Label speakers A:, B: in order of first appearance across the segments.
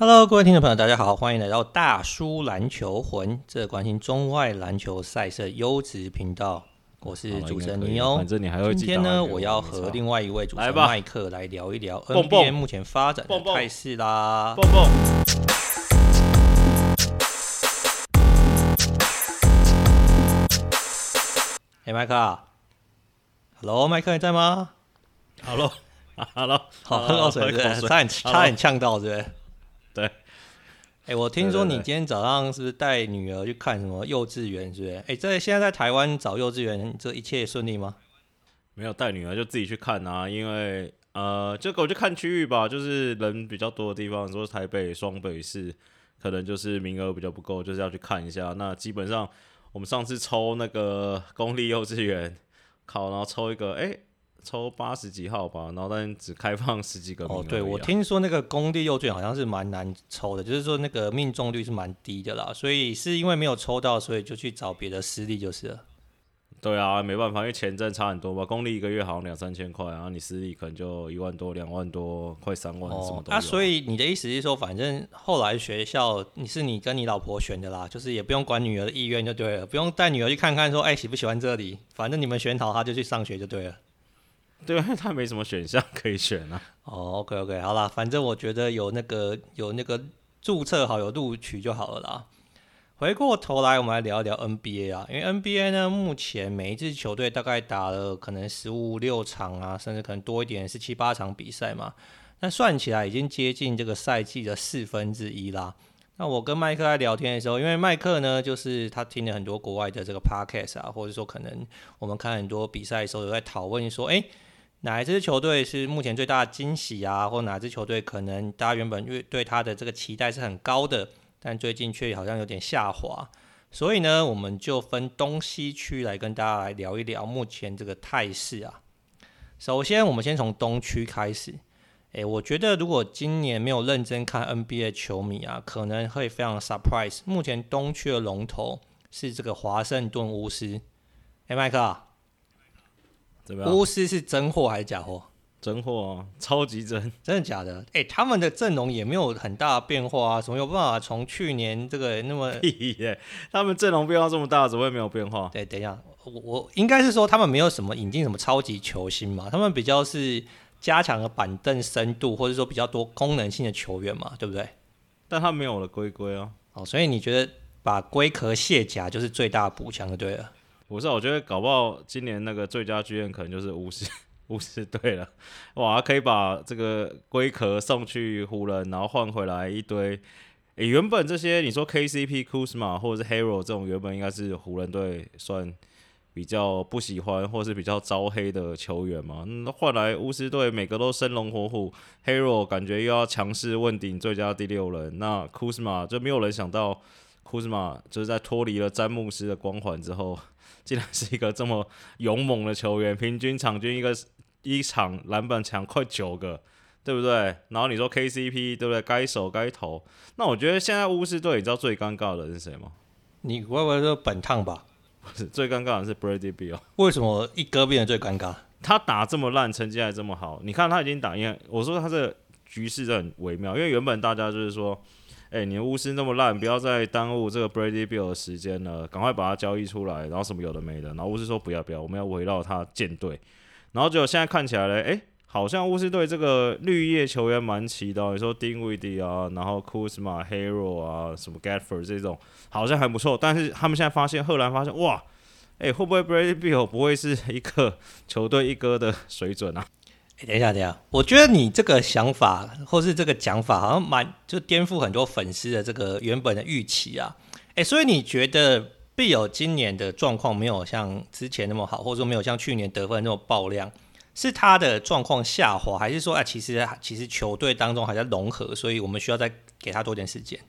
A: Hello，各位听众朋友，大家好，欢迎来到大叔篮球魂，这关心中外篮球赛事优质频道。我是主持人尼欧。今天呢，我要和另外一位主持人麦克来聊一聊 NBA 目前发展的态势啦。蹦蹦。哎，麦克，Hello，麦克你在吗
B: ？Hello，Hello，
A: 好，喝口水，差点差点呛到，对不对？
B: 对，哎、
A: 欸，我听说你今天早上是不是带女儿去看什么幼稚园？是不是？哎、欸，在现在在台湾找幼稚园，这一切顺利吗？
B: 没有带女儿就自己去看啊，因为呃，就我就看区域吧，就是人比较多的地方，说台北、双北市，可能就是名额比较不够，就是要去看一下。那基本上我们上次抽那个公立幼稚园考，然后抽一个，哎、欸。抽八十几号吧，然后但只开放十几个名额、啊。哦，
A: 对，我听说那个公立幼稚园好像是蛮难抽的，就是说那个命中率是蛮低的啦，所以是因为没有抽到，所以就去找别的私立就是了。
B: 对啊，没办法，因为钱真的差很多吧。公立一个月好像两三千块，然后你私立可能就一万多、两万多，快三万什么的。
A: 啊，所以你的意思是说，反正后来学校你是你跟你老婆选的啦，就是也不用管女儿的意愿就对了，不用带女儿去看看说，哎、欸，喜不喜欢这里，反正你们选好，她就去上学就对了。
B: 对，他没什么选项可以选啊。
A: 哦，OK OK，好啦，反正我觉得有那个有那个注册好有录取就好了啦。回过头来，我们来聊一聊 NBA 啊，因为 NBA 呢，目前每一支球队大概打了可能十五六场啊，甚至可能多一点是七八场比赛嘛。那算起来已经接近这个赛季的四分之一啦。那我跟麦克在聊天的时候，因为麦克呢，就是他听了很多国外的这个 podcast 啊，或者说可能我们看很多比赛的时候有在讨论说，哎。哪一支球队是目前最大的惊喜啊？或哪支球队可能大家原本对对他的这个期待是很高的，但最近却好像有点下滑。所以呢，我们就分东西区来跟大家来聊一聊目前这个态势啊。首先，我们先从东区开始。诶，我觉得如果今年没有认真看 NBA 球迷啊，可能会非常 surprise。目前东区的龙头是这个华盛顿巫师。诶，麦克。巫师是真货还是假货？
B: 真货啊，超级真，
A: 真的假的？哎、欸，他们的阵容也没有很大的变化啊，怎么有办法从去年这个那么？
B: 他们阵容变化这么大，怎么会没有变化？
A: 对，等一下，我我应该是说他们没有什么引进什么超级球星嘛，他们比较是加强了板凳深度，或者说比较多功能性的球员嘛，对不对？
B: 但他没有了龟龟啊，
A: 哦，所以你觉得把龟壳卸甲就是最大的补强就对了。
B: 不是，我觉得搞不好今年那个最佳剧院可能就是巫师 巫师队了。哇，可以把这个龟壳送去湖人，然后换回来一堆。诶、原本这些你说 KCP、Kuzma 或者是 Hero 这种，原本应该是湖人队算比较不喜欢或是比较招黑的球员嘛。那换来巫师队每个都生龙活虎 Hero 感觉又要强势问鼎最佳第六人，那 Kuzma 就没有人想到 Kuzma 就是在脱离了詹姆斯的光环之后。竟然是一个这么勇猛的球员，平均场均一个一场篮板抢快九个，对不对？然后你说 KCP 对不对？该守该投。那我觉得现在巫师队，你知道最尴尬的是谁吗？
A: 你会不会说本趟吧？
B: 不是，最尴尬的是 Bradley Beal。
A: 为什么一哥变得最尴尬？
B: 他打这么烂，成绩还这么好。你看他已经打赢，我说他这个局势很微妙，因为原本大家就是说。哎、你的巫师那么烂，不要再耽误这个 Brady Bill 的时间了，赶快把它交易出来，然后什么有的没的。然后巫师说不要不要，我们要围绕他建队。然后结果现在看起来嘞，哎、好像巫师队这个绿叶球员蛮齐的。你说 Dinwiddie 啊，然后 Kuzma、Hero 啊，什么 Gafford 这种，好像还不错。但是他们现在发现，赫然发现，哇，哎、会不会 Brady Bill 不会是一个 球队一哥的水准啊？
A: 欸、等一下，等一下，我觉得你这个想法或是这个讲法，好像蛮就颠覆很多粉丝的这个原本的预期啊。哎、所以你觉得必有今年的状况没有像之前那么好，或者说没有像去年得分那么爆量，是他的状况下滑，还是说啊，其实其实球队当中还在融合，所以我们需要再给他多点时间？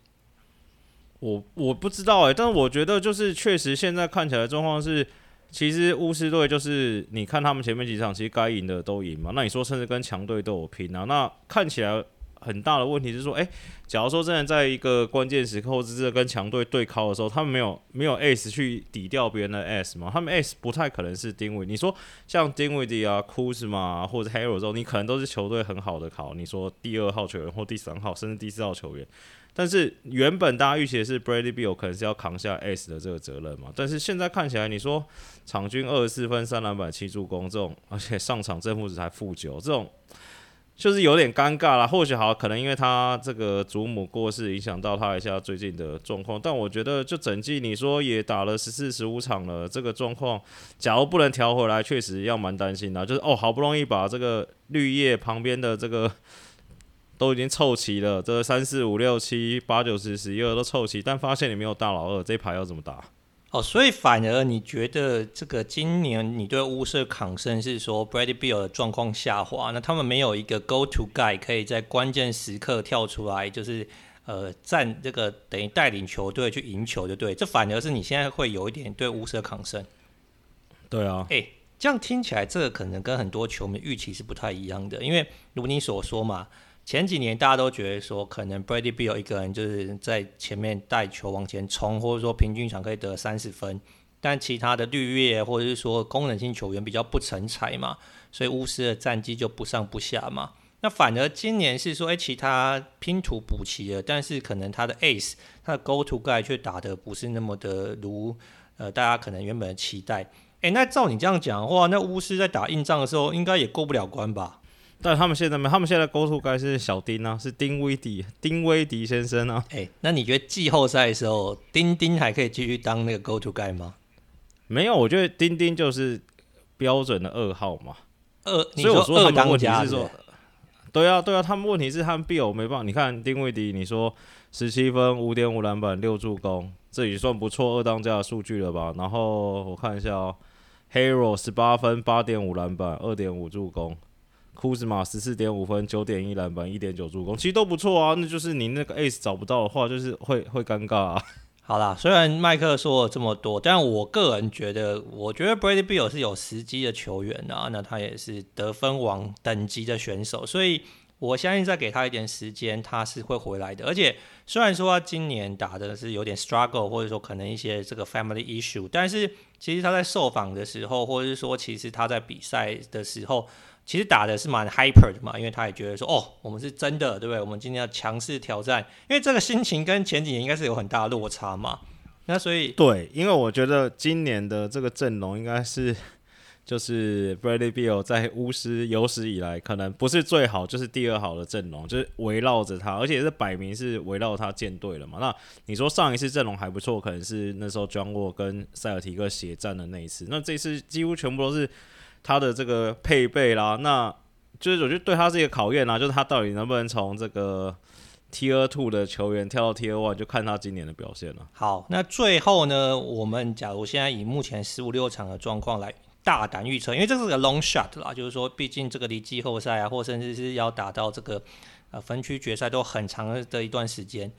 B: 我我不知道哎、但是我觉得就是确实现在看起来状况是。其实巫师队就是你看他们前面几场，其实该赢的都赢嘛。那你说甚至跟强队都有拼啊？那看起来很大的问题是说，哎、假如说真的在一个关键时刻，或者是跟强队对抗的时候，他们没有没有 ace 去抵掉别人的 ace 嘛？他们 ace 不太可能是丁威。你说像丁威迪啊、库兹马或者 Hero 这种，你可能都是球队很好的考。你说第二号球员或第三号，甚至第四号球员。但是原本大家预期的是 Brady Beal 可能是要扛下 ace 的这个责任嘛？但是现在看起来，你说场均二十四分、三篮板、七助攻这种，而且上场正负值还负九，这种就是有点尴尬了。或许好，可能因为他这个祖母过世，影响到他一下最近的状况。但我觉得，就整季你说也打了十四、十五场了，这个状况，假如不能调回来，确实要蛮担心的。就是哦，好不容易把这个绿叶旁边的这个。都已经凑齐了，这三四五六七八九十十一二都凑齐，但发现你没有大老二，这一排要怎么打？
A: 哦，所以反而你觉得这个今年你对巫师抗胜是说 Bradley Bill 的状况下滑，那他们没有一个 Go To Guy 可以在关键时刻跳出来，就是呃站这个等于带领球队去赢球，就对，这反而是你现在会有一点对巫师的抗胜。
B: 对啊，
A: 哎、欸，这样听起来这个可能跟很多球迷预期是不太一样的，因为如你所说嘛。前几年大家都觉得说，可能 Bradley Beal 一个人就是在前面带球往前冲，或者说平均场可以得三十分，但其他的绿叶或者是说功能性球员比较不成才嘛，所以巫师的战绩就不上不下嘛。那反而今年是说，哎、其他拼图补齐了，但是可能他的 Ace，他的 Go To Guy 却打得不是那么的如呃大家可能原本的期待。哎、那照你这样讲的话，那巫师在打硬仗的时候，应该也过不了关吧？
B: 但他们现在没，他们现在 Go To Guy 是小丁啊，是丁威迪，丁威迪先生啊。
A: 哎、欸，那你觉得季后赛的时候，丁丁还可以继续当那个 Go To Guy 吗？
B: 没有，我觉得丁丁就是标准的二号嘛。
A: 二，
B: 所以我说他们问题是说，对啊，对啊，他们问题是他们 Beal 没办法。你看丁威迪，你说十七分、五点五篮板、六助攻，这也算不错二当家的数据了吧？然后我看一下哦，Hero 十八分、八点五篮板、二点五助攻。库兹马十四点五分，九点一篮板，一点九助攻，其实都不错啊。那就是你那个 ace 找不到的话，就是会会尴尬啊。
A: 好啦，虽然麦克说了这么多，但我个人觉得，我觉得 Bradley Beal 是有时机的球员啊，那他也是得分王等级的选手，所以我相信再给他一点时间，他是会回来的。而且虽然说他今年打的是有点 struggle，或者说可能一些这个 family issue，但是其实他在受访的时候，或者是说其实他在比赛的时候。其实打的是蛮 hyper 的嘛，因为他也觉得说，哦，我们是真的，对不对？我们今天要强势挑战，因为这个心情跟前几年应该是有很大的落差嘛。那所以
B: 对，因为我觉得今年的这个阵容应该是，就是 Bradley Beal 在巫师有史以来可能不是最好，就是第二好的阵容，就是围绕着他，而且是摆明是围绕他建队了嘛。那你说上一次阵容还不错，可能是那时候 John Wall 跟塞尔提克血战的那一次，那这次几乎全部都是。他的这个配备啦，那就是我觉得对他是一个考验啦，就是他到底能不能从这个 Tier Two 的球员跳到 Tier One，就看他今年的表现了。
A: 好，那最后呢，我们假如现在以目前十五六场的状况来大胆预测，因为这是个 long shot 啦，就是说毕竟这个离季后赛啊，或甚至是要打到这个呃分区决赛都很长的一段时间。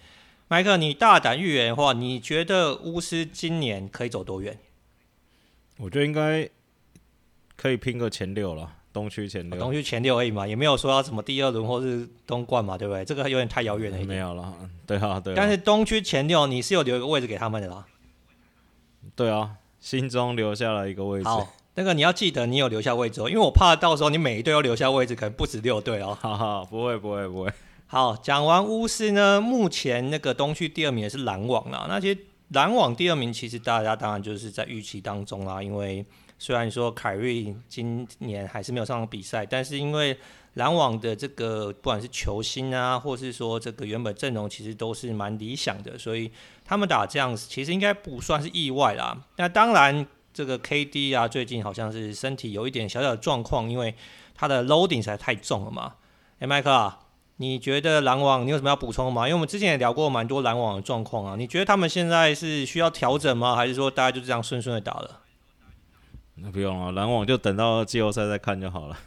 A: 麦克，你大胆预言的话，你觉得巫师今年可以走多远？
B: 我觉得应该。可以拼个前六了，东区前六，
A: 东区前六而已嘛，也没有说要什么第二轮或是东冠嘛，对不对？这个有点太遥远了一点。
B: 没有了，对啊，对啊。
A: 但是东区前六，你是有留一个位置给他们的啦。
B: 对啊，心中留下了一个位置。
A: 好，那个你要记得你有留下位置哦，因为我怕到时候你每一队都留下位置，可能不止六队哦。
B: 哈哈，不会不会不会。
A: 好，讲完巫师呢，目前那个东区第二名也是篮网啦。那其实篮网第二名，其实大家当然就是在预期当中啦，因为。虽然说凯瑞今年还是没有上场比赛，但是因为篮网的这个不管是球星啊，或是说这个原本阵容其实都是蛮理想的，所以他们打这样子其实应该不算是意外啦。那当然，这个 KD 啊，最近好像是身体有一点小小的状况，因为他的 loading 实在太重了嘛。哎，麦克啊，你觉得篮网你有什么要补充吗？因为我们之前也聊过蛮多篮网的状况啊，你觉得他们现在是需要调整吗？还是说大家就这样顺顺的打了？
B: 那不用了，篮网就等到季后赛再看就好了。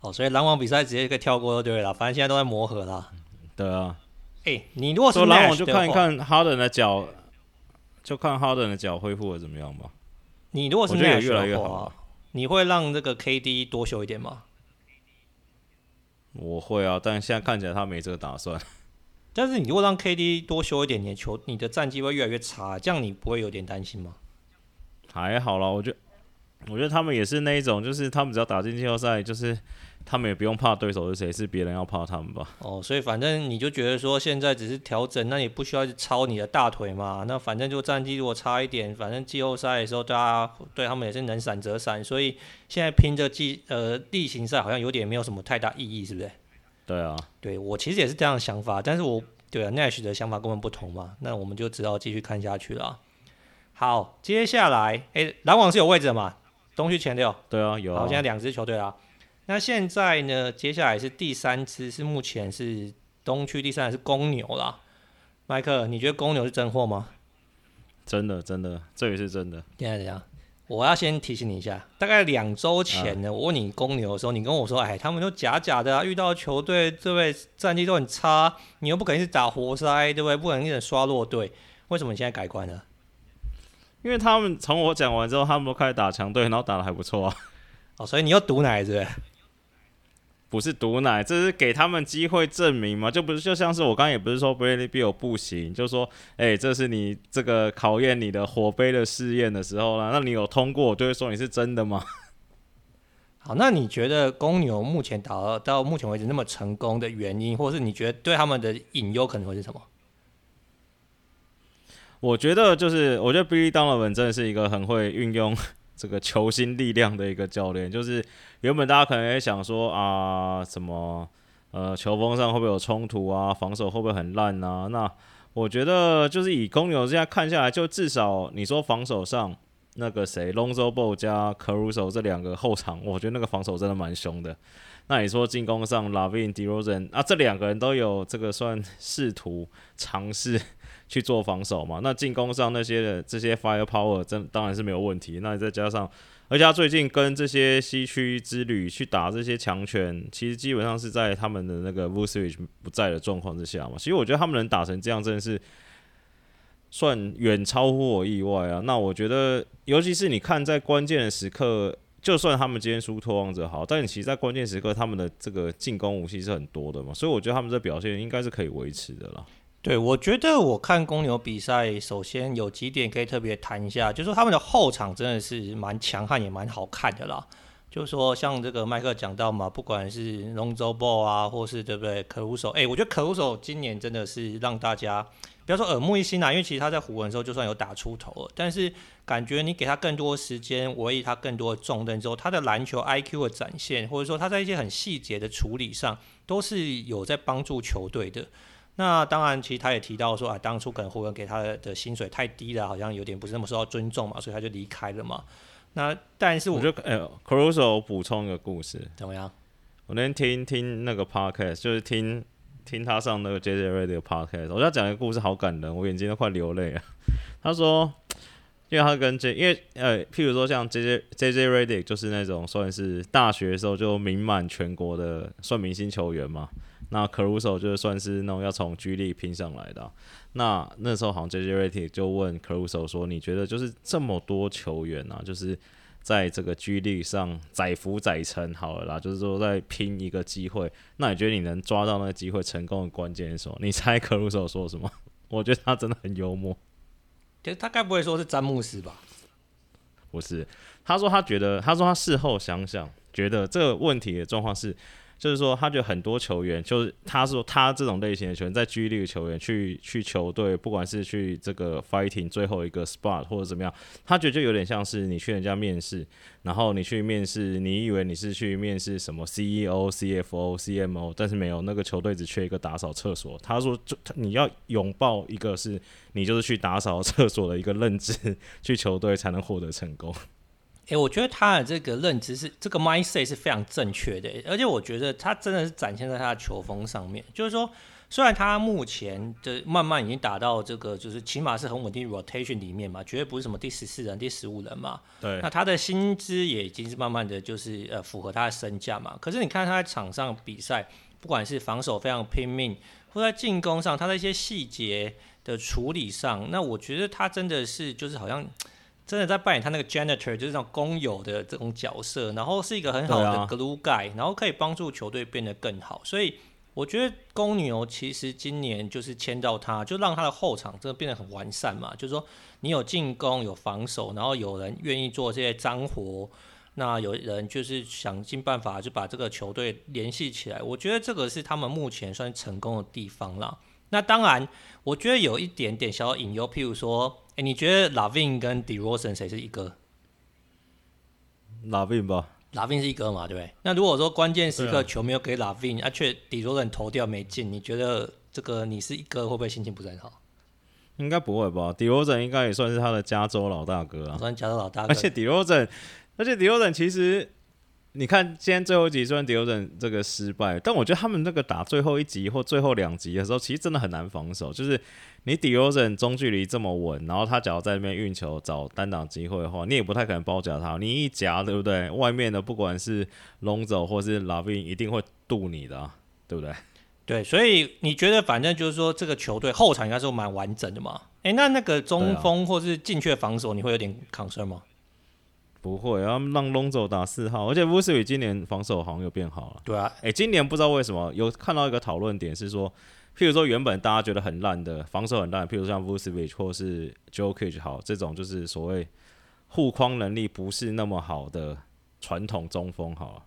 A: 哦，所以篮网比赛直接可以跳过就对了，反正现在都在磨合啦。
B: 对啊。
A: 哎、欸，你如果说
B: 篮网就看一看哈登的脚，就看哈登的脚恢复的怎么样吧。
A: 你如果是
B: 越来越好，
A: 你会让这个 KD 多休一点吗？
B: 我会啊，但现在看起来他没这个打算。
A: 但是你如果让 KD 多休一点，你的球你的战绩会越来越差，这样你不会有点担心吗？
B: 还好啦，我觉得，我觉得他们也是那一种，就是他们只要打进季后赛，就是他们也不用怕对手是谁，是别人要怕他们吧？
A: 哦，所以反正你就觉得说现在只是调整，那也不需要去抄你的大腿嘛。那反正就战绩如果差一点，反正季后赛的时候大家对他们也是能闪则闪，所以现在拼着季呃例行赛好像有点没有什么太大意义，是不是？
B: 对啊，
A: 对我其实也是这样的想法，但是我对啊，Nash 的想法跟我们不同嘛，那我们就只好继续看下去了。好，接下来，哎，篮网是有位置的嘛？东区前六，
B: 对啊，有啊。
A: 好，现在两支球队啦。那现在呢？接下来是第三支，是目前是东区第三是公牛啦。麦克，你觉得公牛是真货吗？
B: 真的，真的，这也是真的。
A: 现在怎样？我要先提醒你一下，大概两周前呢，啊、我问你公牛的时候，你跟我说，哎，他们都假假的啊，遇到球队这位战绩都很差，你又不可能是打活塞，对不对？不可能一直刷弱队，为什么你现在改观了？
B: 因为他们从我讲完之后，他们都开始打强队，然后打的还不错啊。
A: 哦，所以你又毒奶是不是？
B: 不是毒奶，这是给他们机会证明嘛？就不是就像是我刚刚也不是说 Bradley Beal 不行，就说哎、欸，这是你这个考验你的火杯的试验的时候了。那你有通过，我就会说你是真的吗？
A: 好，那你觉得公牛目前打到到目前为止那么成功的原因，或者是你觉得对他们的隐忧可能会是什么？
B: 我觉得就是，我觉得 Billy Donovan 真的是一个很会运用。这个球星力量的一个教练，就是原本大家可能也想说啊，什么呃，球风上会不会有冲突啊？防守会不会很烂啊？那我觉得就是以公牛这样看下来，就至少你说防守上那个谁，Lonzo b o 加 Caruso 这两个后场，我觉得那个防守真的蛮凶的。那你说进攻上，LaVine、DeRozan 啊，这两个人都有这个算试图尝试。去做防守嘛？那进攻上那些的这些 firepower 真当然是没有问题。那你再加上，而且他最近跟这些西区之旅去打这些强权，其实基本上是在他们的那个 v u s e v i c 不在的状况之下嘛。其实我觉得他们能打成这样，真的是算远超乎我意外啊。那我觉得，尤其是你看在关键的时刻，就算他们今天输拓荒者好，但你其实，在关键时刻他们的这个进攻武器是很多的嘛。所以我觉得他们这表现应该是可以维持的啦。
A: 对，我觉得我看公牛比赛，首先有几点可以特别谈一下，就是说他们的后场真的是蛮强悍，也蛮好看的啦。就是说像这个麦克讲到嘛，不管是 Lonzo Ball 啊，或是对不对，Caruso，哎，我觉得 Caruso 今年真的是让大家不要说耳目一新啦，因为其实他在湖人的时候就算有打出头了，但是感觉你给他更多时间，委以他更多的重任之后，他的篮球 IQ 的展现，或者说他在一些很细节的处理上，都是有在帮助球队的。那当然，其实他也提到说啊，当初可能湖人给他的薪水太低了，好像有点不是那么受到尊重嘛，所以他就离开了嘛。那但是我，
B: 我觉得，哎，Caruso 补充一个故事，
A: 怎么样？
B: 我那天听听那个 podcast，就是听听他上那个 JJ Radio podcast，我觉得讲一个故事好感人，我眼睛都快流泪了。他说，因为他跟 J，因为呃，譬如说像 JJ JJ Radio 就是那种算是大学的时候就名满全国的算明星球员嘛。那 Caruso 就算是那种要从 G League 拼上来的，那那时候好像 JJ Redick 就问 Caruso 说：“你觉得就是这么多球员啊，就是在这个 G League 上载浮载沉好了啦，就是说在拼一个机会，那你觉得你能抓到那个机会成功的关键是什么？你猜 Caruso 说什么？我觉得他真的很幽默。
A: 其实他该不会说是詹姆斯吧？
B: 不是，他说他觉得，他说他事后想想，觉得这个问题的状况是。就是说，他觉得很多球员，就是他说他这种类型的球员，在 G D 的球员去去球队，不管是去这个 fighting 最后一个 spot 或者怎么样，他觉得就有点像是你去人家面试，然后你去面试，你以为你是去面试什么 CEO、CFO、CMO，但是没有，那个球队只缺一个打扫厕所。他说，就你要拥抱一个是你就是去打扫厕所的一个认知，去球队才能获得成功。
A: 诶，我觉得他的这个认知是这个 mindset 是非常正确的，而且我觉得他真的是展现在他的球风上面。就是说，虽然他目前的慢慢已经打到这个，就是起码是很稳定 rotation 里面嘛，绝对不是什么第十四人、第十五人嘛。
B: 对。
A: 那他的薪资也已经是慢慢的就是呃符合他的身价嘛。可是你看他在场上比赛，不管是防守非常拼命，或在进攻上，他的一些细节的处理上，那我觉得他真的是就是好像。真的在扮演他那个 janitor，就是那种工友的这种角色，然后是一个很好的 glue guy，、啊、然后可以帮助球队变得更好。所以我觉得公牛其实今年就是签到他，就让他的后场真的变得很完善嘛。就是说你有进攻有防守，然后有人愿意做这些脏活，那有人就是想尽办法就把这个球队联系起来。我觉得这个是他们目前算成功的地方啦。那当然，我觉得有一点点小隐忧，譬如说。哎、欸，你觉得 LaVine 跟 DeRozan 谁是一哥
B: ？LaVine 吧
A: ，LaVine 是一哥嘛，对不对？那如果说关键时刻球没有给 LaVine，而且 DeRozan 投掉没进，你觉得这个你是一哥会不会心情不是很好？
B: 应该不会吧，DeRozan 应该也算是他的加州老大哥啊，
A: 算加州老大哥。
B: 而且 DeRozan，而且 DeRozan 其实。你看，今天最后一集虽然迪欧人这个失败，但我觉得他们那个打最后一集或最后两集的时候，其实真的很难防守。就是你迪欧人中距离这么稳，然后他只要在那边运球找单挡机会的话，你也不太可能包夹他。你一夹，对不对？外面的不管是龙走或是拉宾，一定会渡你的，对不对？
A: 对，所以你觉得反正就是说，这个球队后场应该是蛮完整的嘛？诶，那那个中锋或是禁区防守，你会有点 concern 吗？
B: 不会，他们让 Lonzo 打四号，而且 Vucevic 今年防守好像又变好了。
A: 对啊，
B: 哎，今年不知道为什么有看到一个讨论点是说，譬如说原本大家觉得很烂的防守很烂，譬如像 Vucevic 或是 Jokic 好这种，就是所谓护框能力不是那么好的传统中锋好了。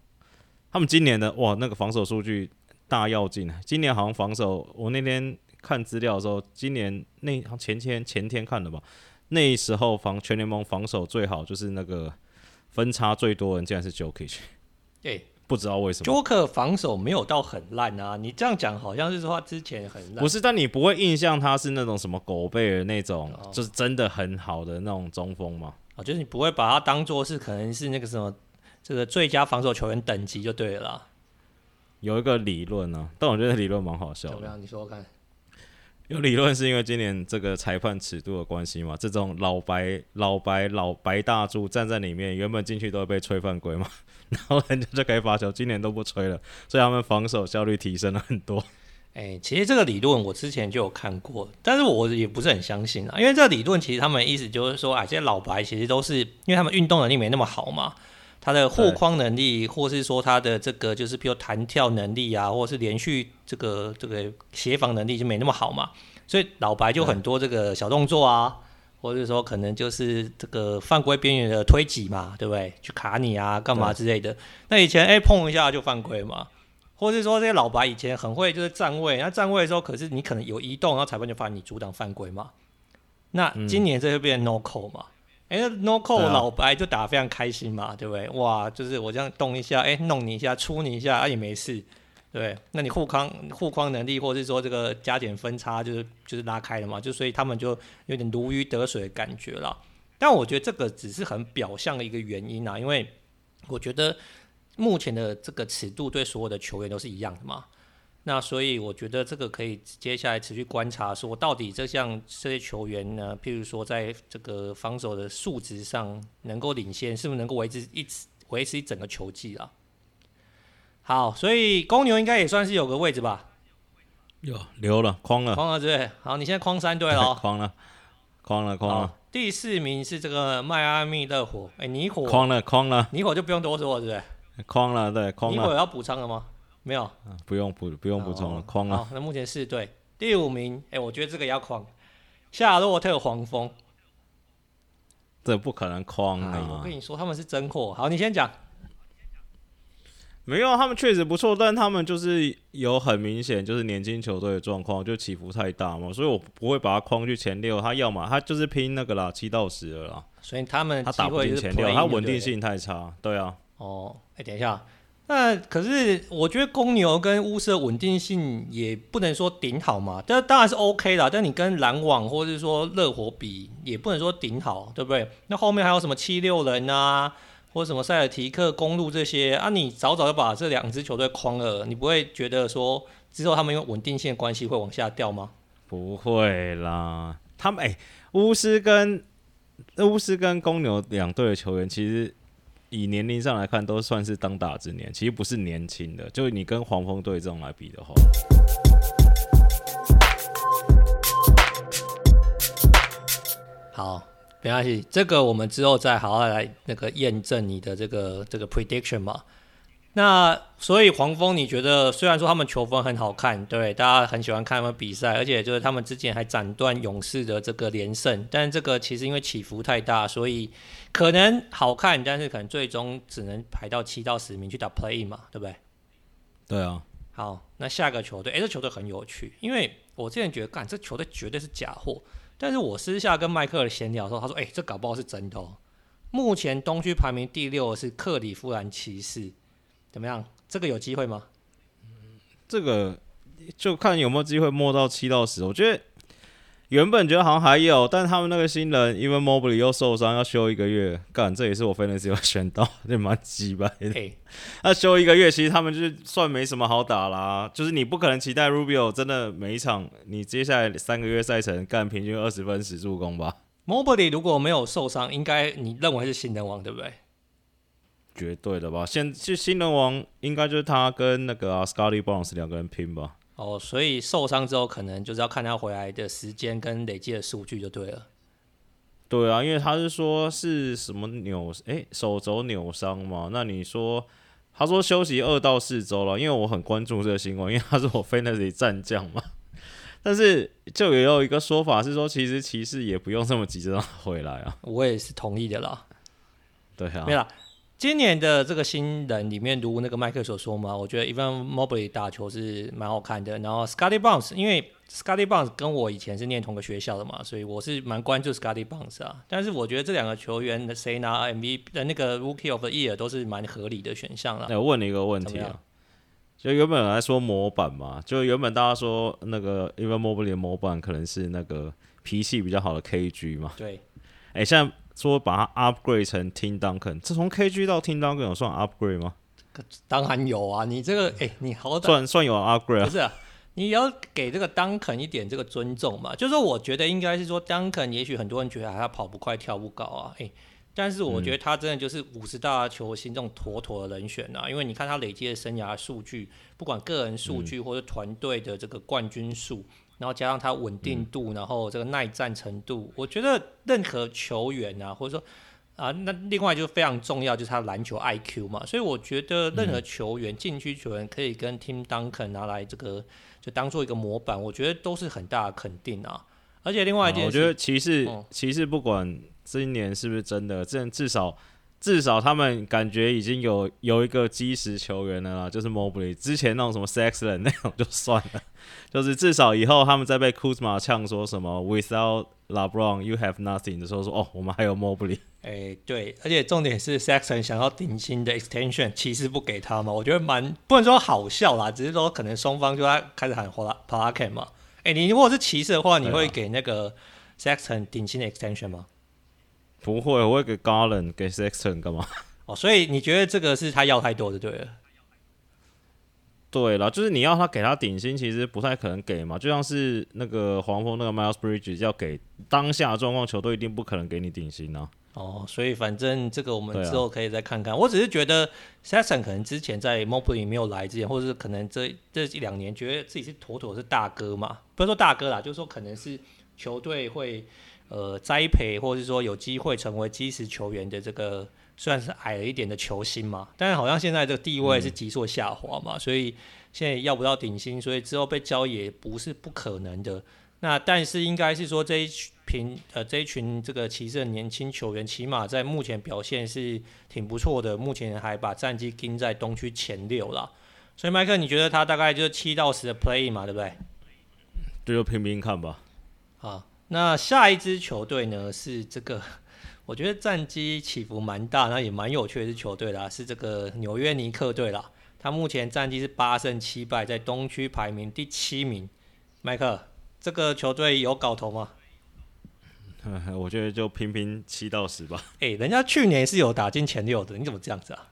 B: 他们今年的哇，那个防守数据大跃进。今年好像防守，我那天看资料的时候，今年那前天前天看的吧，那时候防全联盟防守最好就是那个。分差最多人竟然是 Jokic，
A: 哎，
B: 不知道为什么。
A: Joker 防守没有到很烂啊，你这样讲好像是说他之前很烂。
B: 不是，但你不会印象他是那种什么狗贝尔那种，哦、就是真的很好的那种中锋吗？
A: 啊、哦，就是你不会把他当做是可能是那个什么这个最佳防守球员等级就对了啦。
B: 有一个理论呢、啊，但我觉得理论蛮好笑的。
A: 怎么样？你说说看。
B: 有理论是因为今年这个裁判尺度的关系嘛？这种老白、老白、老白大柱站在里面，原本进去都会被吹犯规嘛，然后人家就可以罚球，今年都不吹了，所以他们防守效率提升了很多。
A: 哎、其实这个理论我之前就有看过，但是我也不是很相信啊，因为这个理论其实他们意思就是说，啊，这些老白其实都是因为他们运动能力没那么好嘛。他的护框能力，或是说他的这个就是比如弹跳能力啊，或者是连续这个这个协防能力就没那么好嘛，所以老白就很多这个小动作啊，或者说可能就是这个犯规边缘的推挤嘛，对不对？去卡你啊，干嘛之类的。那以前哎、欸、碰一下就犯规嘛，或是说这些老白以前很会就是站位，那站位的时候可是你可能有移动，然后裁判就罚你阻挡犯规嘛。那今年这就变 no call 嘛。哎、欸、，no call 老白就打得非常开心嘛，对不对？哇，就是我这样动一下，哎、欸，弄你一下，出你一下，啊也没事，对。那你护框护框能力，或者是说这个加减分差，就是就是拉开了嘛，就所以他们就有点如鱼得水的感觉了。但我觉得这个只是很表象的一个原因啊，因为我觉得目前的这个尺度对所有的球员都是一样的嘛。那所以我觉得这个可以接下来持续观察，说到底这项这些球员呢，譬如说在这个防守的数值上能够领先，是不是能够维持一维持一整个球季啊？好，所以公牛应该也算是有个位置吧？
B: 有留了，框了，
A: 框了，对。好，你现在框三队了，
B: 框了，框了，框了。
A: 第四名是这个迈阿密热火，哎，尼火，
B: 框了，框了，
A: 尼火就不用多说了，对不对？
B: 框了，对，框了。
A: 尼火有要补仓了吗？没有，
B: 不用补，不用补充了，框了。
A: 好，那目前四队，第五名，哎、欸，我觉得这个也要框，夏洛特黄蜂，
B: 这不可能框啊、哎！
A: 我跟你说，他们是真货。好，你先讲。
B: 没有，他们确实不错，但他们就是有很明显就是年轻球队的状况，就起伏太大嘛，所以我不会把他框去前六。他要么他就是拼那个啦，七到十了啦。
A: 所以他们
B: 他打不进前六，他稳定性太差。对啊。
A: 哦，哎、欸，等一下。那可是我觉得公牛跟乌斯的稳定性也不能说顶好嘛，这当然是 OK 啦。但你跟篮网或者是说热火比，也不能说顶好，对不对？那后面还有什么七六人啊，或什么塞尔提克、公鹿这些啊，你早早就把这两支球队框了，你不会觉得说之后他们因为稳定性的关系会往下掉吗？
B: 不会啦，他们哎、欸，巫师跟巫师跟公牛两队的球员其实。以年龄上来看，都算是当打之年，其实不是年轻的。就你跟黄蜂队这种来比的话，
A: 好，没关系，这个我们之后再好好来那个验证你的这个这个 prediction 嘛。那所以黄蜂，你觉得虽然说他们球风很好看，对，大家很喜欢看他们比赛，而且就是他们之前还斩断勇士的这个连胜，但这个其实因为起伏太大，所以可能好看，但是可能最终只能排到七到十名去打 play 嘛，对不对？
B: 对啊。
A: 好，那下个球队，诶，这球队很有趣，因为我之前觉得，干这球队绝对是假货，但是我私下跟迈克尔闲聊的时候，他说，诶，这搞不好是真的哦。目前东区排名第六的是克里夫兰骑士。怎么样？这个有机会吗？
B: 这个就看有没有机会摸到七到十。我觉得原本觉得好像还有，但他们那个新人，Evan Mobley 又受伤要休一个月，干这也是我 Fantasy 有选到，这蛮鸡掰的。他休一个月，其实他们就是算没什么好打啦。就是你不可能期待 Rubio 真的每一场，你接下来三个月赛程干平均二十分十助攻吧。
A: Mobley 如果没有受伤，应该你认为是新人王对不对？
B: 绝对的吧，现就新人王应该就是他跟那个啊 Scottie Barnes 两个人拼吧。
A: 哦，所以受伤之后可能就是要看他回来的时间跟累积的数据就对了。
B: 对啊，因为他是说是什么扭诶、欸、手肘扭伤嘛，那你说他说休息二到四周了，因为我很关注这个新闻，因为他是我 Fantasy 战将嘛。但是就也有一个说法是说，其实骑士也不用这么急着让他回来啊。
A: 我也是同意的啦。
B: 对啊，
A: 没啦。今年的这个新人里面，如那个麦克所说嘛，我觉得 Evan Mobley 打球是蛮好看的。然后 Scottie Barnes，因为 Scottie Barnes 跟我以前是念同个学校的嘛，所以我是蛮关注 Scottie Barnes 啊。但是我觉得这两个球员的谁拿 MVP 的那个 Rookie of the Year 都是蛮合理的选项了。
B: 我问你一个问题啊，就原本来说模板嘛，就原本大家说那个 Evan Mobley 的模板可能是那个脾气比较好的 KG 嘛。
A: 对。
B: 哎、欸，现在。说把它 upgrade 成 Tim Duncan，这从 KG 到 Tim Duncan 有算 upgrade 吗？
A: 当然有啊，你这个哎、欸，你好歹
B: 算算有 upgrade 啊？
A: 不是啊，你要给这个 Duncan 一点这个尊重嘛。就是说，我觉得应该是说 Duncan，也许很多人觉得他跑不快、跳不高啊，哎、欸，但是我觉得他真的就是五十大球星这种妥妥的人选啊。因为你看他累积的生涯数据，不管个人数据或者团队的这个冠军数。然后加上他稳定度，嗯、然后这个耐战程度，我觉得任何球员啊，或者说啊，那另外就非常重要，就是他篮球 IQ 嘛。所以我觉得任何球员，禁、嗯、区球员可以跟 Tim Duncan 拿来这个，就当做一个模板，我觉得都是很大的肯定啊。而且另外一件我觉得
B: 骑士骑士不管今年是不是真的，这至少。至少他们感觉已经有有一个基石球员了啦，就是 Mobley。之前那种什么 Sexland 那种就算了，就是至少以后他们再被 Kuzma 呛说什么 Without LeBron you have nothing 的时候说，哦，我们还有 Mobley。哎、
A: 欸，对，而且重点是 Sexland 想要顶薪的 extension，骑士不给他嘛，我觉得蛮不能说好笑啦，只是说可能双方就在开始喊 Polaken 嘛。哎、欸，你如果是骑士的话，你会给那个 Sexland 顶薪的 extension 吗？
B: 不会，我会给 Garland 给 Sexton 干嘛？
A: 哦，所以你觉得这个是他要太多的，对了？
B: 对了，就是你要他给他顶薪，其实不太可能给嘛。就像是那个黄蜂那个 Miles Bridges 要给当下状况，球队一定不可能给你顶薪啊。
A: 哦，所以反正这个我们之后可以再看看。啊、我只是觉得 Sexton 可能之前在 Mobley 没有来之前，或者是可能这这一两年觉得自己是妥妥是大哥嘛，不是说大哥啦，就是说可能是球队会。呃，栽培或者是说有机会成为基石球员的这个，算是矮了一点的球星嘛，但是好像现在这个地位是急速下滑嘛，嗯、所以现在要不到顶薪，所以之后被交易也不是不可能的。那但是应该是说这一群呃这一群这个骑士的年轻球员，起码在目前表现是挺不错的，目前还把战绩盯在东区前六了。所以麦克，你觉得他大概就是七到十的 play 嘛，对不对？
B: 就拼拼看吧。
A: 啊。那下一支球队呢？是这个，我觉得战绩起伏蛮大，那也蛮有趣的是球队啦，是这个纽约尼克队啦。他目前战绩是八胜七败，在东区排名第七名。麦克，这个球队有搞头吗？
B: 我觉得就拼拼七到十吧。
A: 哎、欸，人家去年是有打进前六的，你怎么这样子啊？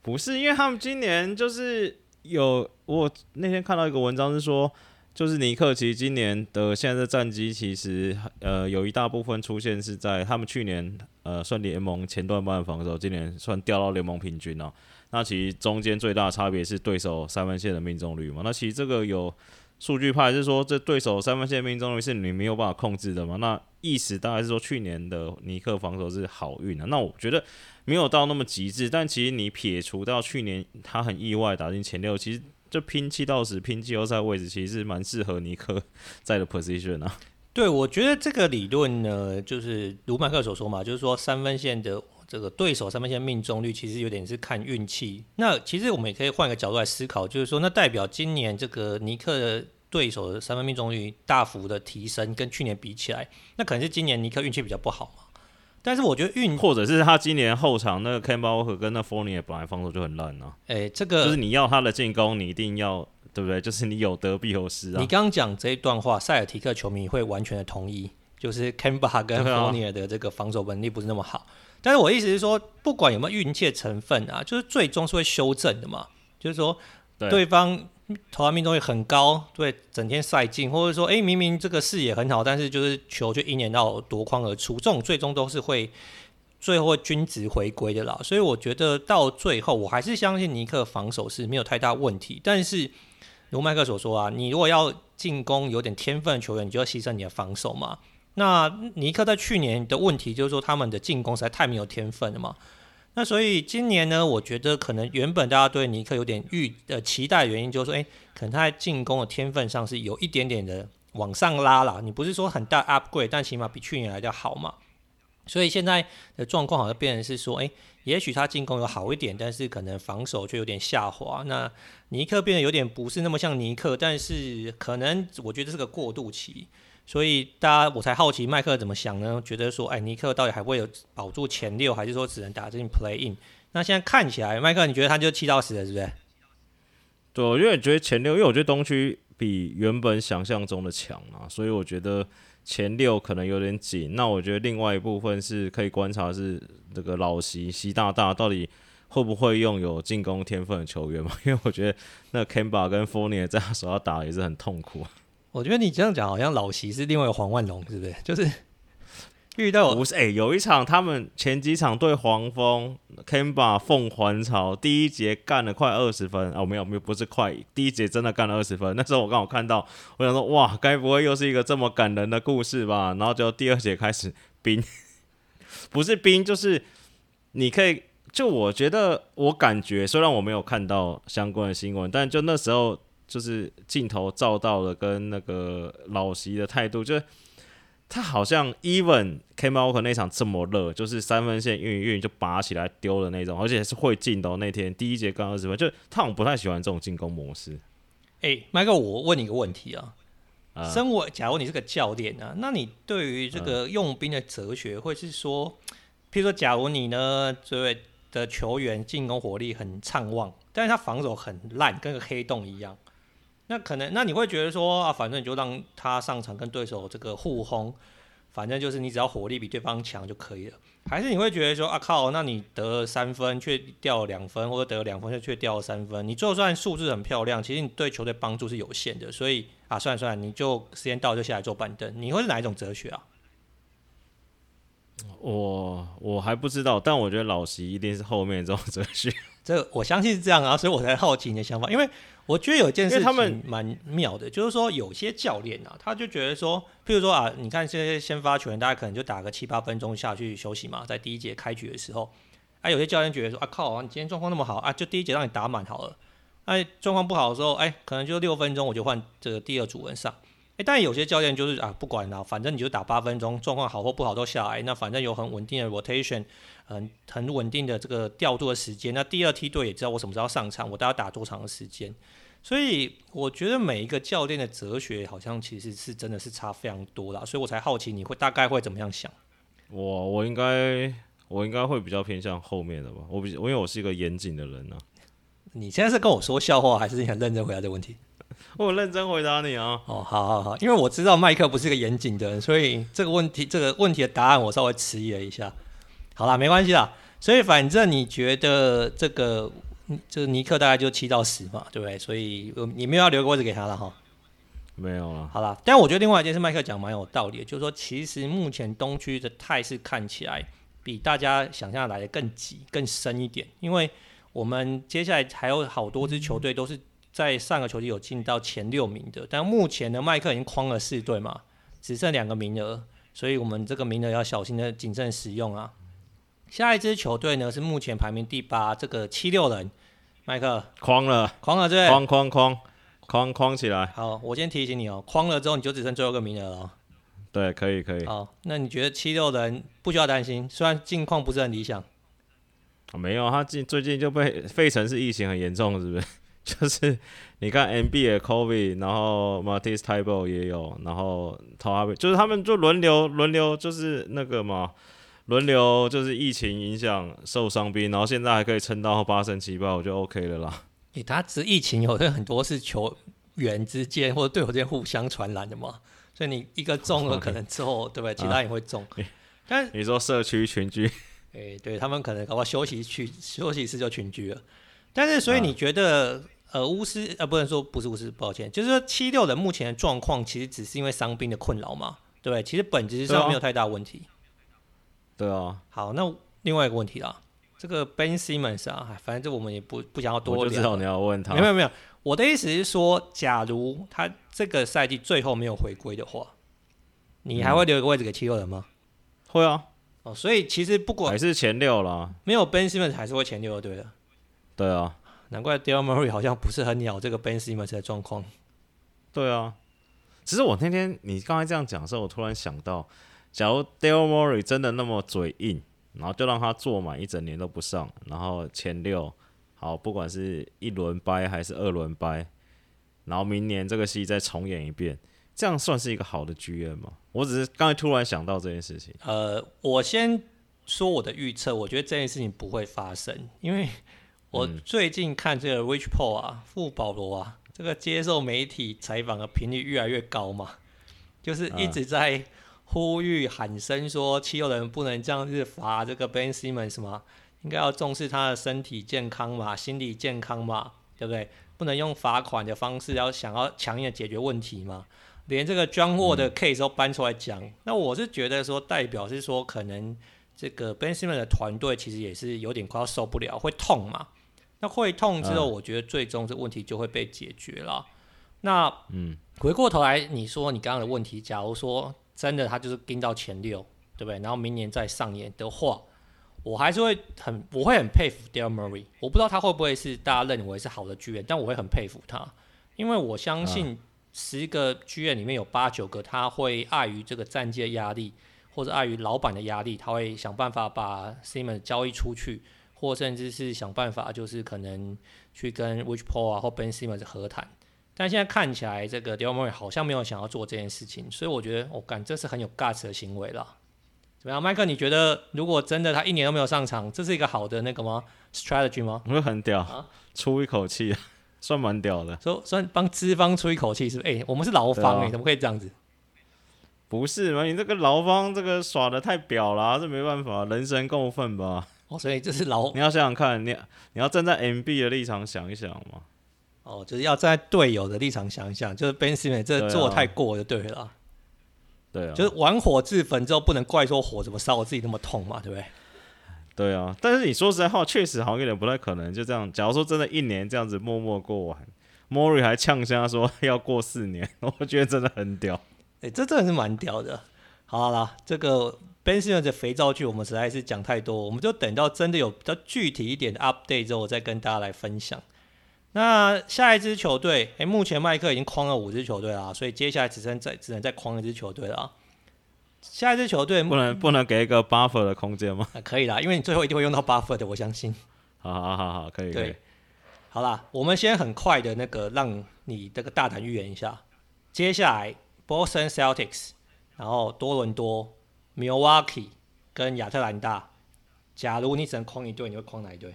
B: 不是，因为他们今年就是有，我那天看到一个文章是说。就是尼克，其实今年的现在的战绩，其实呃有一大部分出现是在他们去年呃算联盟前段班的防守，今年算掉到联盟平均了。那其实中间最大的差别是对手三分线的命中率嘛。那其实这个有数据派是说，这对手三分线命中率是你没有办法控制的嘛？那意思大概是说，去年的尼克防守是好运啊。那我觉得没有到那么极致，但其实你撇除到去年他很意外打进前六，其实就拼七到十拼季后赛位置，其实蛮适合尼克 在的 position 啊。
A: 对，我觉得这个理论呢，就是如麦克所说嘛，就是说三分线的这个对手三分线命中率其实有点是看运气。那其实我们也可以换个角度来思考，就是说那代表今年这个尼克的对手的三分命中率大幅的提升，跟去年比起来，那可能是今年尼克运气比较不好嘛。但是我觉得运
B: 或者是他今年后场那个 Kemba Walker 跟那 Fournier 本来防守就很烂啊。
A: 哎，这个
B: 就是你要他的进攻，你一定要。对不对？就是你有得必有失啊！
A: 你刚刚讲这一段话，塞尔提克球迷会完全的同意，就是 c a m b a 跟 Fournier 的这个防守能力不是那么好。啊、但是我意思是说，不管有没有运气成分啊，就是最终是会修正的嘛。就是说，对方 投篮命中率很高，对，整天赛进，或者说，哎，明明这个视野很好，但是就是球就一年到夺框而出，这种最终都是会最后均值回归的啦。所以我觉得到最后，我还是相信尼克防守是没有太大问题，但是。如麦克所说啊，你如果要进攻有点天分的球员，你就要牺牲你的防守嘛。那尼克在去年的问题就是说，他们的进攻实在太没有天分了嘛。那所以今年呢，我觉得可能原本大家对尼克有点预呃期待原因，就是说，诶、可能他在进攻的天分上是有一点点的往上拉了。你不是说很大 upgrade，但起码比去年来的好嘛。所以现在的状况好像变成是说，诶、也许他进攻有好一点，但是可能防守却有点下滑。那尼克变得有点不是那么像尼克，但是可能我觉得是个过渡期。所以大家我才好奇麦克怎么想呢？觉得说，哎，尼克到底还会有保住前六，还是说只能打进 play in？那现在看起来，麦克你觉得他就七到十了，是不是？
B: 对，我因为觉得前六，因为我觉得东区比原本想象中的强啊，所以我觉得。前六可能有点紧，那我觉得另外一部分是可以观察是这个老习习大大到底会不会用有进攻天分的球员嘛？因为我觉得那 Kemba 跟 Fournier 在他手上打也是很痛苦。
A: 我觉得你这样讲好像老席是另外黄万龙，是不是？就是。遇到
B: 不是哎、有一场他们前几场对黄蜂，Kemba 凤还巢，第一节干了快二十分哦，没有没有，不是快，第一节真的干了二十分。那时候我刚好看到，我想说哇，该不会又是一个这么感人的故事吧？然后就第二节开始冰，不是冰，就是你可以，就我觉得我感觉，虽然我没有看到相关的新闻，但就那时候就是镜头照到了跟那个老习的态度，就是。他好像 even Kemba Walker 那场这么热，就是三分线运一运就拔起来丢的那种，而且是会进的。那天第一节刚二十分，就他好像不太喜欢这种进攻模式。
A: 哎、欸，麦克，我问你一个问题啊，啊身为假如你是个教练啊，那你对于这个用兵的哲学，会是说，譬如说，假如你呢这位的球员进攻火力很畅旺，但是他防守很烂，跟个黑洞一样。那可能，那你会觉得说啊，反正你就让他上场跟对手这个互轰，反正就是你只要火力比对方强就可以了。还是你会觉得说啊靠，那你得了三分却掉了两分，或者得了两分却掉了三分，你就算数字很漂亮，其实你对球队帮助是有限的。所以啊，算了算了，你就时间到就下来坐板凳。你会是哪一种哲学啊？
B: 我我还不知道，但我觉得老习一定是后面这种哲学。
A: 这我相信是这样啊，所以我才好奇你的想法，因为。我觉得有一件事情蛮妙的，就是说有些教练啊，他就觉得说，譬如说啊，你看这些先发球员，大家可能就打个七八分钟下去休息嘛，在第一节开局的时候，啊，有些教练觉得说啊，靠啊，你今天状况那么好啊，就第一节让你打满好了，哎，状况不好的时候，哎，可能就六分钟我就换这个第二组人上，哎，但有些教练就是啊，不管了，反正你就打八分钟，状况好或不好都下来，那反正有很稳定的 rotation，很很稳定的这个调度的时间，那第二梯队也知道我什么时候上场，我大概打多长的时间。所以我觉得每一个教练的哲学好像其实是真的是差非常多啦，所以我才好奇你会大概会怎么样想。
B: 我我应该我应该会比较偏向后面的吧，我比因为我是一个严谨的人呢、啊。
A: 你现在是跟我说笑话，还是你很认真回答这个问题？
B: 我认真回答你啊。
A: 哦，好好好，因为我知道麦克不是一个严谨的人，所以这个问题这个问题的答案我稍微迟疑了一下。好啦，没关系啦。所以反正你觉得这个。就是尼克大概就七到十嘛，对不对？所以你没有要留个位置给他了哈。
B: 没有了。
A: 好啦，但我觉得另外一件事，麦克讲蛮有道理的，就是说其实目前东区的态势看起来比大家想象来的更急、更深一点，因为我们接下来还有好多支球队都是在上个球季有进到前六名的，但目前呢，麦克已经框了四队嘛，只剩两个名额，所以我们这个名额要小心的谨慎使用啊。下一支球队呢是目前排名第八，这个七六人，麦克
B: 框了，
A: 框了，对，
B: 框框框框框起来。
A: 好，我先提醒你哦，框了之后你就只剩最后一个名额了。
B: 对，可以可以。
A: 好，那你觉得七六人不需要担心，虽然近况不是很理想。
B: 没有，他近最近就被费城是疫情很严重，是不是？就是你看的 COVID，然后 Matisse Thybulle 也有，然后 Toby，就是他们就轮流轮流，就是那个嘛，轮流就是疫情影响受伤兵，然后现在还可以撑到八胜七败，我就 OK 了啦。
A: 诶，他只疫情有的很多是球员之间或者队友之间互相传染的嘛，所以你一个中了，可能之后、对不对？其他也会中。啊、但
B: 你说社区群居，
A: 诶，对他们可能搞不好休息区休息室就群居了。但是所以你觉得？啊呃，巫师呃，不能说不是巫师，抱歉，就是说七六人目前的状况其实只是因为伤兵的困扰嘛，对不对？其实本质上没有太大问题。
B: 对啊。
A: 好，那另外一个问题啦，这个 Ben Simmons 啊，反正这我们也不不想要多聊。
B: 我就知道你要问他。
A: 没有没有，我的意思是说，假如他这个赛季最后没有回归的话，你还会留一个位置给七六人吗？
B: 会啊。
A: 哦，所以其实不管
B: 还是前六啦，
A: 没有 Ben Simmons 还是会前六的，对的。
B: 对啊。
A: 难怪 Daryl Murray 好像不是很鸟这个 Ben Simmons 的状况。
B: 对啊，其实我那天你刚才这样讲的时候，我突然想到，假如 Dale Morey 真的那么嘴硬，然后就让他坐满一整年都不上，然后前六好，不管是一轮掰还是二轮掰，然后明年这个戏再重演一遍，这样算是一个好的剧院吗？我只是刚才突然想到这件事情。
A: 呃，我先说我的预测，我觉得这件事情不会发生，因为。我最近看这个 Rich Paul 啊，富保罗啊，这个接受媒体采访的频率越来越高嘛，就是一直在呼吁喊声说，七六人不能这样子罚这个 Ben Simmons 吗，应该要重视他的身体健康嘛，心理健康嘛，对不对？不能用罚款的方式，要想要强硬的解决问题嘛。连这个 John Wall 的 case 都搬出来讲，嗯，那我是觉得说，代表是说，可能这个 Ben Simmons 的团队其实也是有点快要受不了，会痛嘛。那会痛之后，我觉得最终这问题就会被解决了。那嗯，回过头来，你说你刚刚的问题，假如说真的他就是盯到前六，对不对？然后明年再上演的话，我还是会很，我会很佩服 Daryl Morey。我不知道他会不会是大家认为是好的剧院，但我会很佩服他，因为我相信十个剧院里面有八九个他会碍于这个战绩的压力，或者碍于老板的压力，他会想办法把 Simmons 交易出去。或甚至是想办法，就是可能去跟 Rich Paul 啊或 Ben Simmons 和谈，但现在看起来这个 Daryl Morey 好像没有想要做这件事情，所以我觉得我感、哦、这是很有 guts 的行为了。怎么样，麦克？你觉得如果真的他一年都没有上场，这是一个好的那个吗？Strategy 吗？
B: 我很屌，啊、出一口气，算蛮屌的。
A: 说算帮资方出一口气是不是？哎、欸，我们是劳方哎、欸，怎么可以这样子？
B: 不是嘛？你这个劳方这个耍的太婊了、啊，这没办法，人神共愤吧。
A: 哦，所以这是劳，
B: 你要想想看，你你要站在 MB 的立场想一想嘛。
A: 哦，就是要站在队友的立场想一想，就是 Ben Simmons 这做太过就对了。
B: 对啊，
A: 就是玩火自焚之后，不能怪说火怎么烧我自己那么痛嘛，对不对？
B: 对啊，但是你说实在话，确实好像有点不太可能就这样。假如说真的一年这样子默默过完，Morey 还呛声说 要过四年，我觉得真的很屌。
A: 哎、欸，这真的是蛮屌的。好了，这个。Ben Simmons 的肥皂剧，我们实在是讲太多，我们就等到真的有比较具体一点的 update 之后，我再跟大家来分享。那下一支球队，哎、欸，目前麦克已经框了五支球队了，所以接下来只剩再只能再框一支球队了。下一支球队
B: 不能不能给一个 buffer 的空间吗、
A: 啊？可以啦，因为你最后一定会用到 buffer 的，我相信。
B: 好好好好，可以可以。
A: 好啦，我们先很快的那个让你这个大胆预言一下，接下来 Boston Celtics，然后多伦多。Milwaukee 跟亚特兰大，假如你只能框一队，你会框哪一队？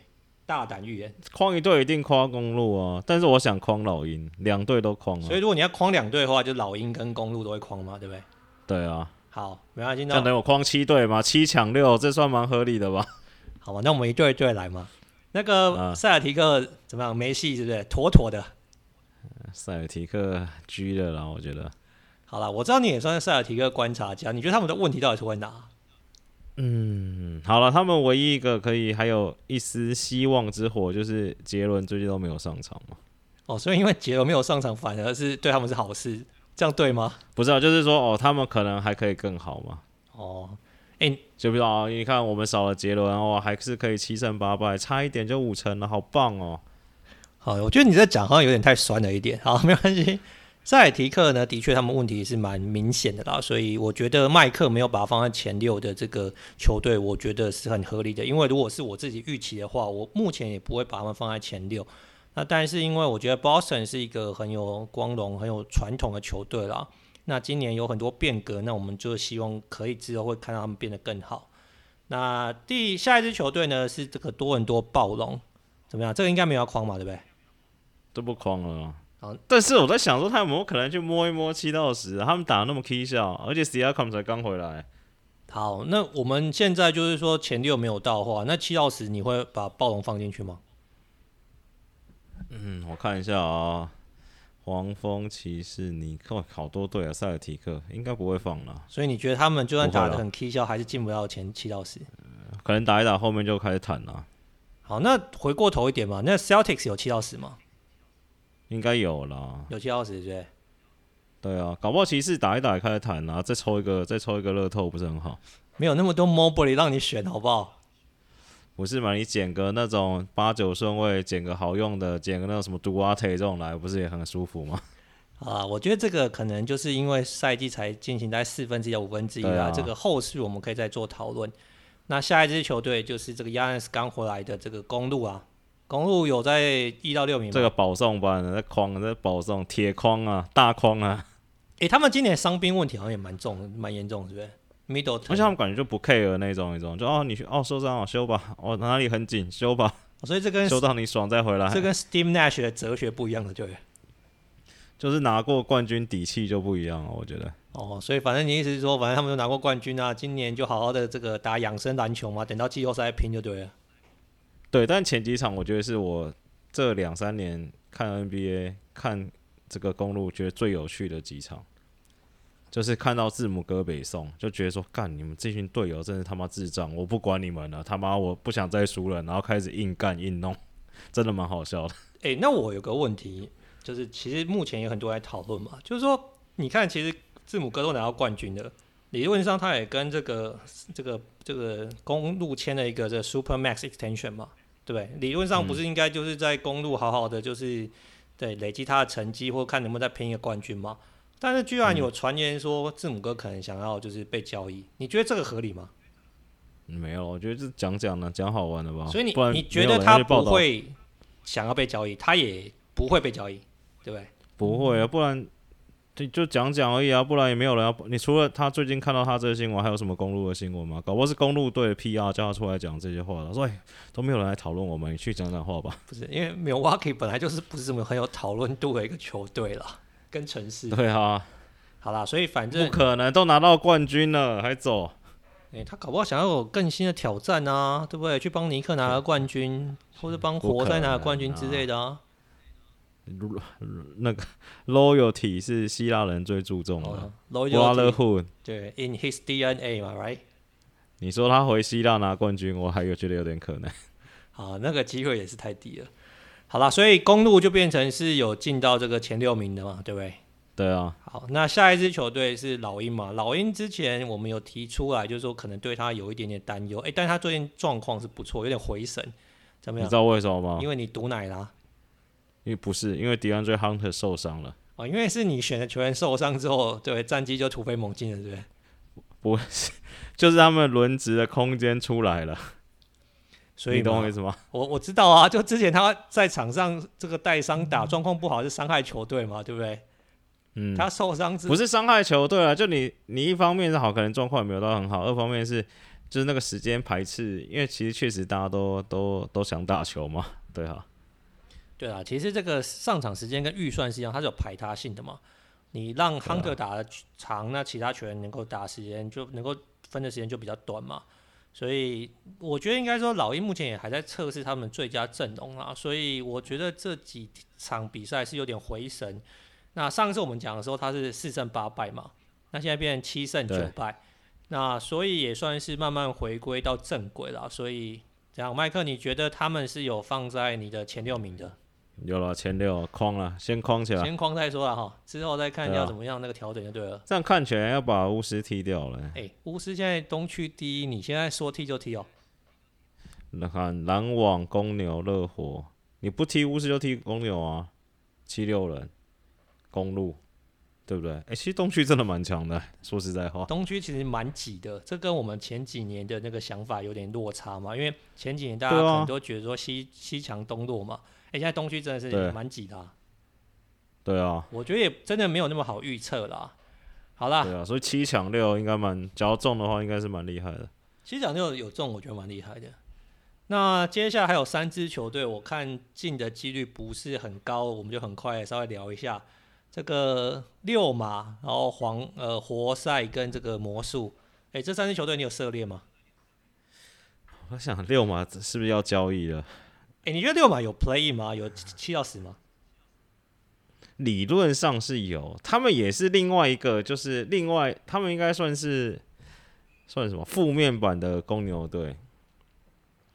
A: 大胆预言，
B: 框一队一定框公路啊！但是我想框老鹰，两队都框啊。
A: 所以如果你要框两队的话，就老鹰跟公路都会框嘛，对不对？
B: 对啊。
A: 好，没关系。
B: 那等我框七队嘛，七抢六，这算蛮合理的吧？
A: 好吧，那我们一队一队来嘛。那个塞尔提克怎么样？没戏，是不是？妥妥的。
B: 塞尔提克狙了啦，我觉得。
A: 好了，我知道你也算是塞尔提克观察家，你觉得他们的问题到底是在哪？
B: 嗯，好了，他们唯一一个可以还有一丝希望之火，就是杰伦最近都没有上场嘛。
A: 哦，所以因为杰伦没有上场，反而是对他们是好事，这样对吗？
B: 不是啊，就是说哦，他们可能还可以更好嘛。
A: 哦，哎、欸，
B: 就比如说，你看我们少了杰伦哦，还是可以七胜八败，差一点就五成了，好棒哦。
A: 好，我觉得你在讲好像有点太酸了一点。好，没关系。塞提克呢，的确他们问题是蛮明显的啦，所以我觉得麦克没有把它放在前六的这个球队，我觉得是很合理的。因为如果是我自己预期的话，我目前也不会把他们放在前六。那但是因为我觉得 Boston 是一个很有光荣、很有传统的球队啦，那今年有很多变革，那我们就希望可以之后会看到他们变得更好。那第下一支球队呢是这个多伦多暴龙，怎么样？这个应该没有框嘛，对不对？
B: 都不框了。好，但是我在想说，他有没有可能去摸一摸七到十？他们打那么 K 笑，而且 Siakam 才刚回来。
A: 好，那我们现在就是说前六没有到的话，那七到十你会把暴龙放进去吗？
B: 嗯，我看一下啊，黄蜂、骑士，你看好多队啊，塞尔提克应该不会放了。
A: 所以你觉得他们就算打的很 K 笑，还是进不到前七到十？
B: 可能打一打后面就开始坦了。
A: 好，那回过头一点嘛，那 Celtics 有七到十吗？
B: 应该有啦，
A: 有七二十对。
B: 对啊，搞不好骑士打一打也开始谈啊，再抽一个，再抽一个乐透不是很好？
A: 没有那么多 Mobley 让你选，好不好？
B: 不是嘛？你捡个那种八九顺位，捡个好用的，捡个那种什么 Duarte 这种来，不是也很舒服吗？
A: 啊，我觉得这个可能就是因为赛季才进行在四分之一到五分之一啊，这个后续我们可以再做讨论。那下一支球队就是这个 Giannis 刚回来的这个公路啊。公路有在一到六名？
B: 这个保送班的，那框，在保送铁框啊，大框啊。
A: 诶、欸，他们今年伤兵问题好像也蛮重，蛮严重，是不是？Middleton，
B: 而且他们感觉就不 care 那种，那种就哦，你哦受伤了修吧，哦哪里很紧修吧。
A: 所以这跟
B: 修到你爽再回来。
A: 这跟 Steam Nash 的哲学不一样的，对？
B: 就是拿过冠军底气就不一样了，我觉得。
A: 哦，所以反正你意思是说，反正他们都拿过冠军啊，今年就好好的这个打养生篮球嘛，等到季后赛拼就对了。
B: 对，但前几场我觉得是我这两三年看 NBA 看这个公路觉得最有趣的几场，就是看到字母哥北宋，就觉得说干你们这群队友真是他妈智障，我不管你们了，他妈我不想再输了，然后开始硬干硬弄，真的蛮好笑的。
A: 诶、那我有个问题，就是其实目前有很多在讨论嘛，就是说你看其实字母哥都拿到冠军的，理论上他也跟这个这个这个公路签了一个这 Super Max Extension 嘛。对？理论上不是应该就是在公路好好的，就是、嗯、对累积他的成绩，或看能不能再拼一个冠军吗？但是居然有传言说字母哥可能想要就是被交易，你觉得这个合理吗？
B: 没有，我觉得是讲讲的，讲好玩的吧。
A: 所以你你觉得他不会想要被交易，他也不会被交易，对不对？
B: 不会啊，不然。就就讲讲而已啊，不然也没有人要。你除了他最近看到他这个新闻，还有什么公路的新闻吗？搞不好是公路队的 PR 叫他出来讲这些话了。所以都没有人来讨论我们，你去讲讲话吧。
A: 不是，因为 Milwaukee 本来就是不是什么很有讨论度的一个球队了，跟城市。
B: 对啊，
A: 好啦，所以反正
B: 不可能都拿到冠军了还走。
A: 诶、欸，他搞不好想要有更新的挑战啊，对不对？去帮尼克拿个冠军，或者帮活塞拿个冠军之类的啊。
B: 那个 loyalty 是希腊人最注重的
A: ，brotherhood 对，in his DNA 嘛，right？
B: 你说他回希腊拿冠军，我还有觉得有点可能。
A: 好，那个机会也是太低了。好了，所以公路就变成是有进到这个前六名的嘛，对不对？
B: 对啊。
A: 好，那下一支球队是老鹰嘛？老鹰之前我们有提出来，就是说可能对他有一点点担忧，哎，但他最近状况是不错，有点回神，怎么样？
B: 你知道为什么吗？
A: 因为你毒奶啦。
B: 因为不是，因为 DeAndre Hunter 受伤了。
A: 哦，因为是你选的球员受伤之后，对战绩就突飞猛进了，对不对？
B: 不是，就是他们轮值的空间出来了。所以你懂我意思吗？
A: 我我知道啊，就之前他在场上这个带伤打，状况不好是伤害球队嘛，对不对？嗯。他受伤
B: 不是伤害球队啊，就你你一方面是好，可能状况也没有到很好；二方面是就是那个时间排斥，因为其实确实大家都都都想打球嘛，对哈。
A: 对啊，其实这个上场时间跟预算是一样，它是有排他性的嘛。你让亨特打的长，啊、那其他球员能够打时间就能够分的时间就比较短嘛。所以我觉得应该说老鹰目前也还在测试他们最佳阵容啊。所以我觉得这几场比赛是有点回神。那上次我们讲的时候他是四胜八败嘛，那现在变成七胜九败，那所以也算是慢慢回归到正轨了。所以这样，麦克，你觉得他们是有放在你的前六名的？
B: 有了前六框了，先框起来，
A: 先框再说了哈，之后再看要怎么样那个调整就对了。
B: 这样看起来要把巫师踢掉了。
A: 哎、欸，巫师现在东区第一，你现在说踢就踢哦。
B: 那看篮网、公牛、热火，你不踢巫师就踢公牛啊，七六人、公路。对不对？哎，其实东区真的蛮强的，说实在话。
A: 东区其实蛮挤的，这跟我们前几年的那个想法有点落差嘛。因为前几年大家可能都觉得说西、啊、西强东弱嘛。哎，现在东区真的是蛮挤的、啊。
B: 对啊。
A: 我觉得也真的没有那么好预测啦。好啦。
B: 对啊，所以七抢六应该蛮，只要中的话应该是蛮厉害的。
A: 七抢六有中，我觉得蛮厉害的。那接下来还有三支球队，我看进的几率不是很高，我们就很快稍微聊一下。这个六马，然后黄呃活塞跟这个魔术，哎，这三支球队你有涉猎吗？
B: 我想六马是不是要交易了？
A: 哎，你觉得六马有 play 吗？有七到十吗？
B: 理论上是有，他们也是另外一个，就是另外他们应该算是算什么负面版的公牛队，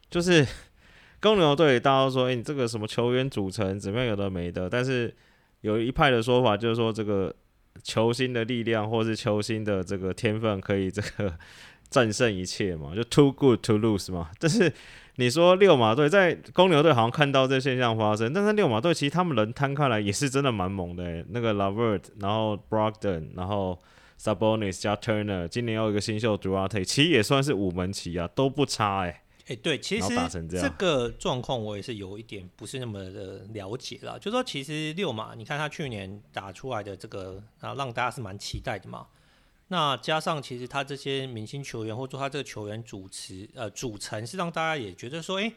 B: 就是 公牛队大家都说，哎，你这个什么球员组成怎么样，有的没的，但是。有一派的说法就是说，这个球星的力量或是球星的这个天分可以这个 战胜一切嘛，就 too good to lose 嘛。但是你说六马队在公牛队好像看到这现象发生，但是六马队其实他们人摊开来也是真的蛮猛的欸。那个 LeVert，然后 Brogdon，然后 Sabonis 加 Turner，今年又有一个新秀 Duarte，其实也算是五门旗啊，都不差哎。
A: 哎、欸，对，其实这个状况我也是有一点不是那么的了解啦。就是说，其实六马，你看他去年打出来的这个，啊，让大家是蛮期待的嘛。那加上其实他这些明星球员，或者说他这个球员主持呃组成，是让大家也觉得说，哎、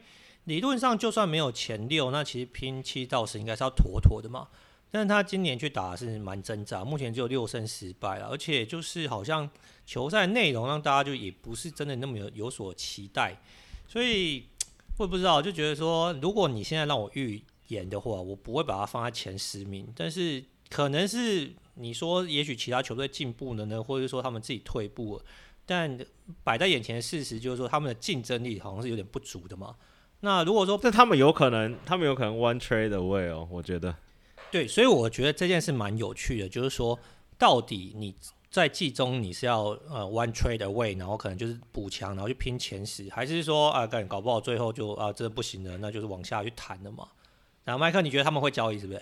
A: 理论上就算没有前六，那其实拼七到十应该是要妥妥的嘛。但是他今年去打是蛮挣扎，目前只有六胜十败了，而且就是好像球赛内容让大家就也不是真的那么有有所期待。所以我也不知道，就觉得说，如果你现在让我预言的话，我不会把它放在前十名。但是可能是你说，也许其他球队进步了呢，或者说他们自己退步了。但摆在眼前的事实就是说，他们的竞争力好像是有点不足的嘛。那如果说，
B: 但他们有可能，他们有可能 one trade away 哦，我觉得。
A: 对，所以我觉得这件事蛮有趣的，就是说，到底你。在季中你是要呃 one trade away，然后可能就是补强，然后去拼前十，还是说啊，搞不好最后就啊真的不行了，那就是往下去谈的嘛？然后麦克，你觉得他们会交易是不是？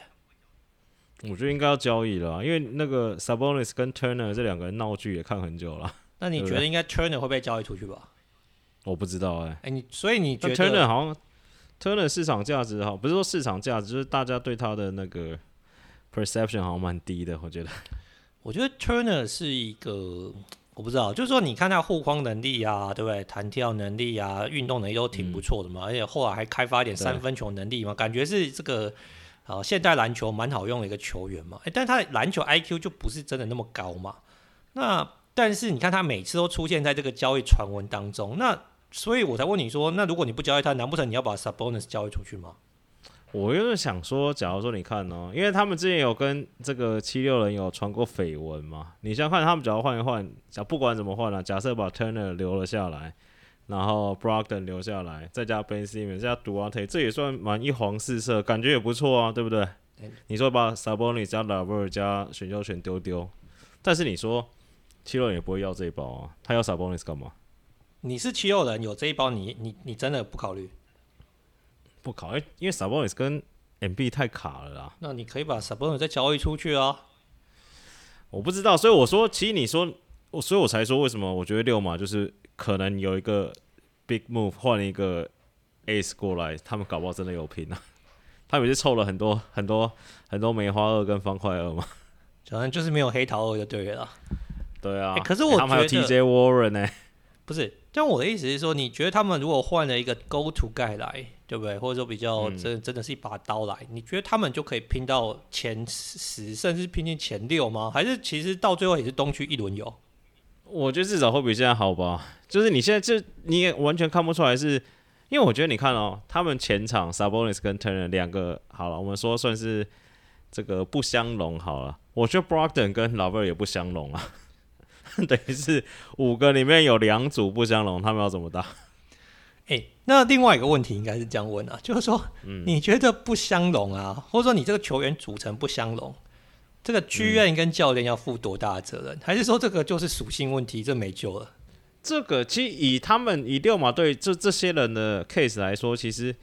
B: 我觉得应该要交易了，因为那个 Sabonis 跟 Turner 这两个人闹剧也看很久了。
A: 那你觉得应该 Turner 会被交易出去吧？
B: 我不知道哎、欸。
A: 哎、欸，你所以你觉得
B: Turner 好像 Turner 市场价值哈，不是说市场价值，就是大家对他的那个 perception 好像蛮低的，我觉得。
A: 我觉得 Turner 是一个，我不知道，就是说，你看他护框能力啊，对不对？弹跳能力啊，运动能力都挺不错的嘛。嗯、而且后来还开发一点三分球能力嘛，感觉是这个呃现代篮球蛮好用的一个球员嘛。诶，但他的篮球 IQ 就不是真的那么高嘛。那但是你看他每次都出现在这个交易传闻当中，那所以我才问你说，那如果你不交易他，难不成你要把 Subbonus 交易出去吗？
B: 我就是想说，假如说你看哦，因为他们之前有跟这个七六人有传过绯闻嘛，你想看他们只要换一换，不管怎么换了，假设把 Turner 留了下来，然后 Brogdon 留下来，再加 Ben Simmons，再加 Duarte，这也算蛮一黄四色，感觉也不错啊，对不对？欸、你说把 Sabonis 加 LeVert 加选秀权丢丢，但是你说七六人也不会要这一包啊，他要 Sabonis 干嘛？
A: 你是七六人有这一包你，你你你真的不考虑？
B: 不考虑，因为 Sabonis 跟 MB 太卡了啦。
A: 那你可以把 Sabonis 再交易出去啊。
B: 我不知道，所以我说，其实你说，我所以我才说，为什么我觉得六马就是可能有一个 big move 换一个 ace 过来，他们搞不好真的有拼啊。他们是凑了很多很多很多梅花二跟方块二嘛，
A: 反正就是没有黑桃二就对了。
B: 对啊，
A: 欸、可是我觉得、欸、
B: 他们还有 TJ Warren 呢、欸，
A: 不是。但我的意思是说，你觉得他们如果换了一个 go to guy 来，对不对？或者说比较真、嗯、真的是一把刀来，你觉得他们就可以拼到前十，甚至拼进前六吗？还是其实到最后也是东区一轮游？
B: 我觉得至少会比现在好吧。就是你现在就你也完全看不出来是，是因为我觉得你看哦，他们前场 Sabonis 跟 Turner 两个好了，我们说算是这个不相容好了。我觉得 Brogdon 跟 LeVert 也不相容啊。等于是五个里面有两组不相容，他们要怎么打？
A: 哎，那另外一个问题应该是这样问啊，就是说，嗯、你觉得不相容啊，或者说你这个球员组成不相容，这个剧院跟教练要负多大的责任？嗯、还是说这个就是属性问题，这没救了？
B: 这个其实以他们以六马队这这些人的 case 来说，其实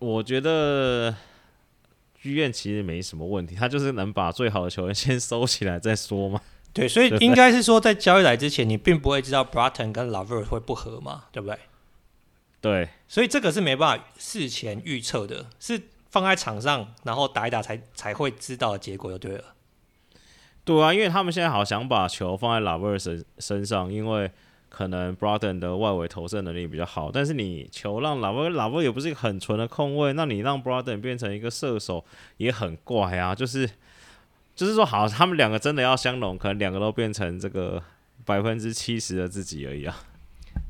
B: 我觉得剧院其实没什么问题，他就是能把最好的球员先收起来再说嘛。
A: 对，所以 应该是说在交易来之前，你并不会知道 Brockton 跟 LeVert 会不合嘛，对不对？
B: 对，
A: 所以这个是没办法事前预测的，是放在场上然后打一打才才会知道的结果就对了。
B: 对啊，因为他们现在好想把球放在 LeVert 身身上，因为可能 Brockton 的外围投射能力比较好，但是你球让 LeVert，LeVert 也不是一个很纯的控卫，那你让 Brockton 变成一个射手也很怪啊，就是就是说好，他们两个真的要相融，可能两个都变成这个百分之七十的自己而已啊。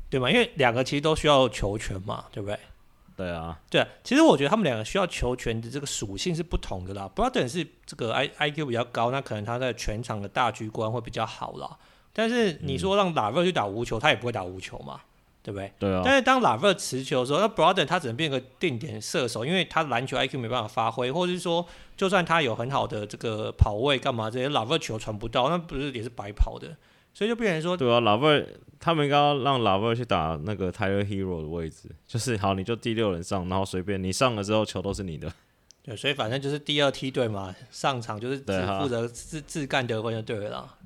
A: 对吗？因为两个其实都需要球权嘛，对不对？
B: 对啊，
A: 对啊。其实我觉得他们两个需要球权的这个属性是不同的啦。Brockton 是这个 I I Q 比较高，那可能他在全场的大局观会比较好啦。但是你说让 LeVert 去打无球，嗯、他也不会打无球嘛，对不对？对啊。但是当 LeVert 持球的时候，那 Brockton 他只能变个定点射手，因为他篮球 I Q 没办法发挥，或者是说，就算他有很好的这个跑位干嘛这些 LeVert 球传不到，那不是也是白跑的？所以就变成说，
B: 对啊，LeVert 他们应该要让 LeVert 去打那个 Tyler Herro 的位置，就是好，你就第六人上，然后随便你上了之后球都是你的。
A: 对，所以反正就是第二梯队嘛，上场就是只负责自自干得分就对了啦。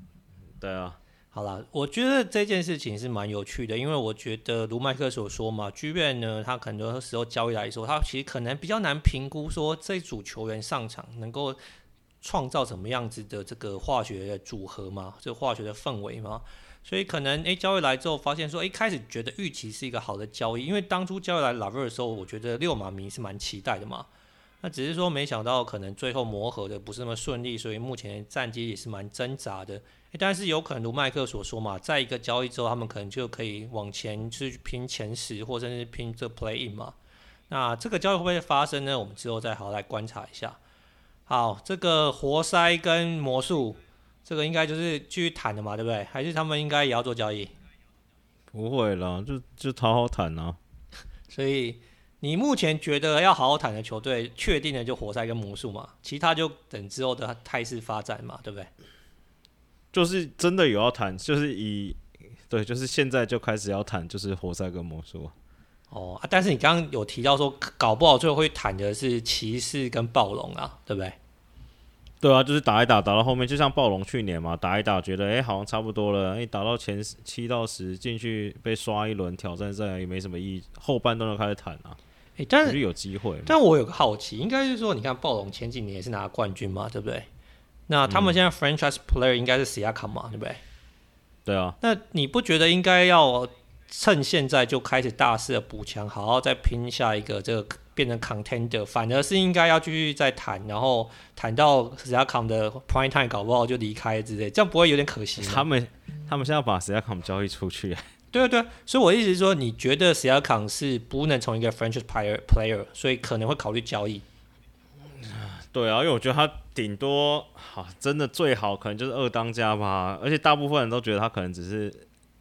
B: 对啊，
A: 好啦，我觉得这件事情是蛮有趣的，因为我觉得卢麦克所说嘛，剧院呢，他很多时候交易来说，他其实可能比较难评估说这组球员上场能够。创造什么样子的这个化学的组合吗？这个化学的氛围吗？所以可能诶，交易来之后发现说，诶，开始觉得预期是一个好的交易，因为当初交易来 LeVert 的时候，我觉得六马迷是蛮期待的嘛。那只是说没想到可能最后磨合的不是那么顺利，所以目前战绩也是蛮挣扎的。但是有可能如麦克所说嘛，在一个交易之后，他们可能就可以往前去拼前十，或者是拼这 Play In 嘛。那这个交易会不会发生呢？我们之后再好好来观察一下。好，这个活塞跟魔术，这个应该就是继续谈的嘛，对不对？还是他们应该也要做交易？
B: 不会啦，就就好好谈啊。
A: 所以你目前觉得要好好谈的球队，确定的就活塞跟魔术嘛，其他就等之后的态势发展嘛，对不对？
B: 就是真的有要谈，就是以对，就是现在就开始要谈，就是活塞跟魔术。
A: 哦啊，但是你刚刚有提到说，搞不好最后会谈的是骑士跟暴龙啊，对不对？
B: 对啊，就是打一打，打到后面，就像暴龙去年嘛，打一打，觉得哎、欸，好像差不多了，哎，打到前七到十进去被刷一轮挑战赛也没什么意义，后半段就开始谈啊。哎，但是有机会。
A: 但我有个好奇，应该是说，你看暴龙前几年也是拿冠军嘛，对不对？那他们现在 franchise player 应该是 Siakam 嘛，对不对？
B: 对啊。
A: 那你不觉得应该要趁现在就开始大肆的补强，好好再拼下一个这个？变成 contender，反而是应该要继续再谈，然后谈到 Siakam 的 prime time 搞不好就离开之类，这样不会有点可惜吗？
B: 他们他们现在要把 Siakam 交易出去，
A: 对对对，所以我意思是说，你觉得 Siakam 是不能从一个 franchise player player，所以可能会考虑交易。
B: 对啊，因为我觉得他顶多好，真的最好可能就是二当家吧，而且大部分人都觉得他可能只是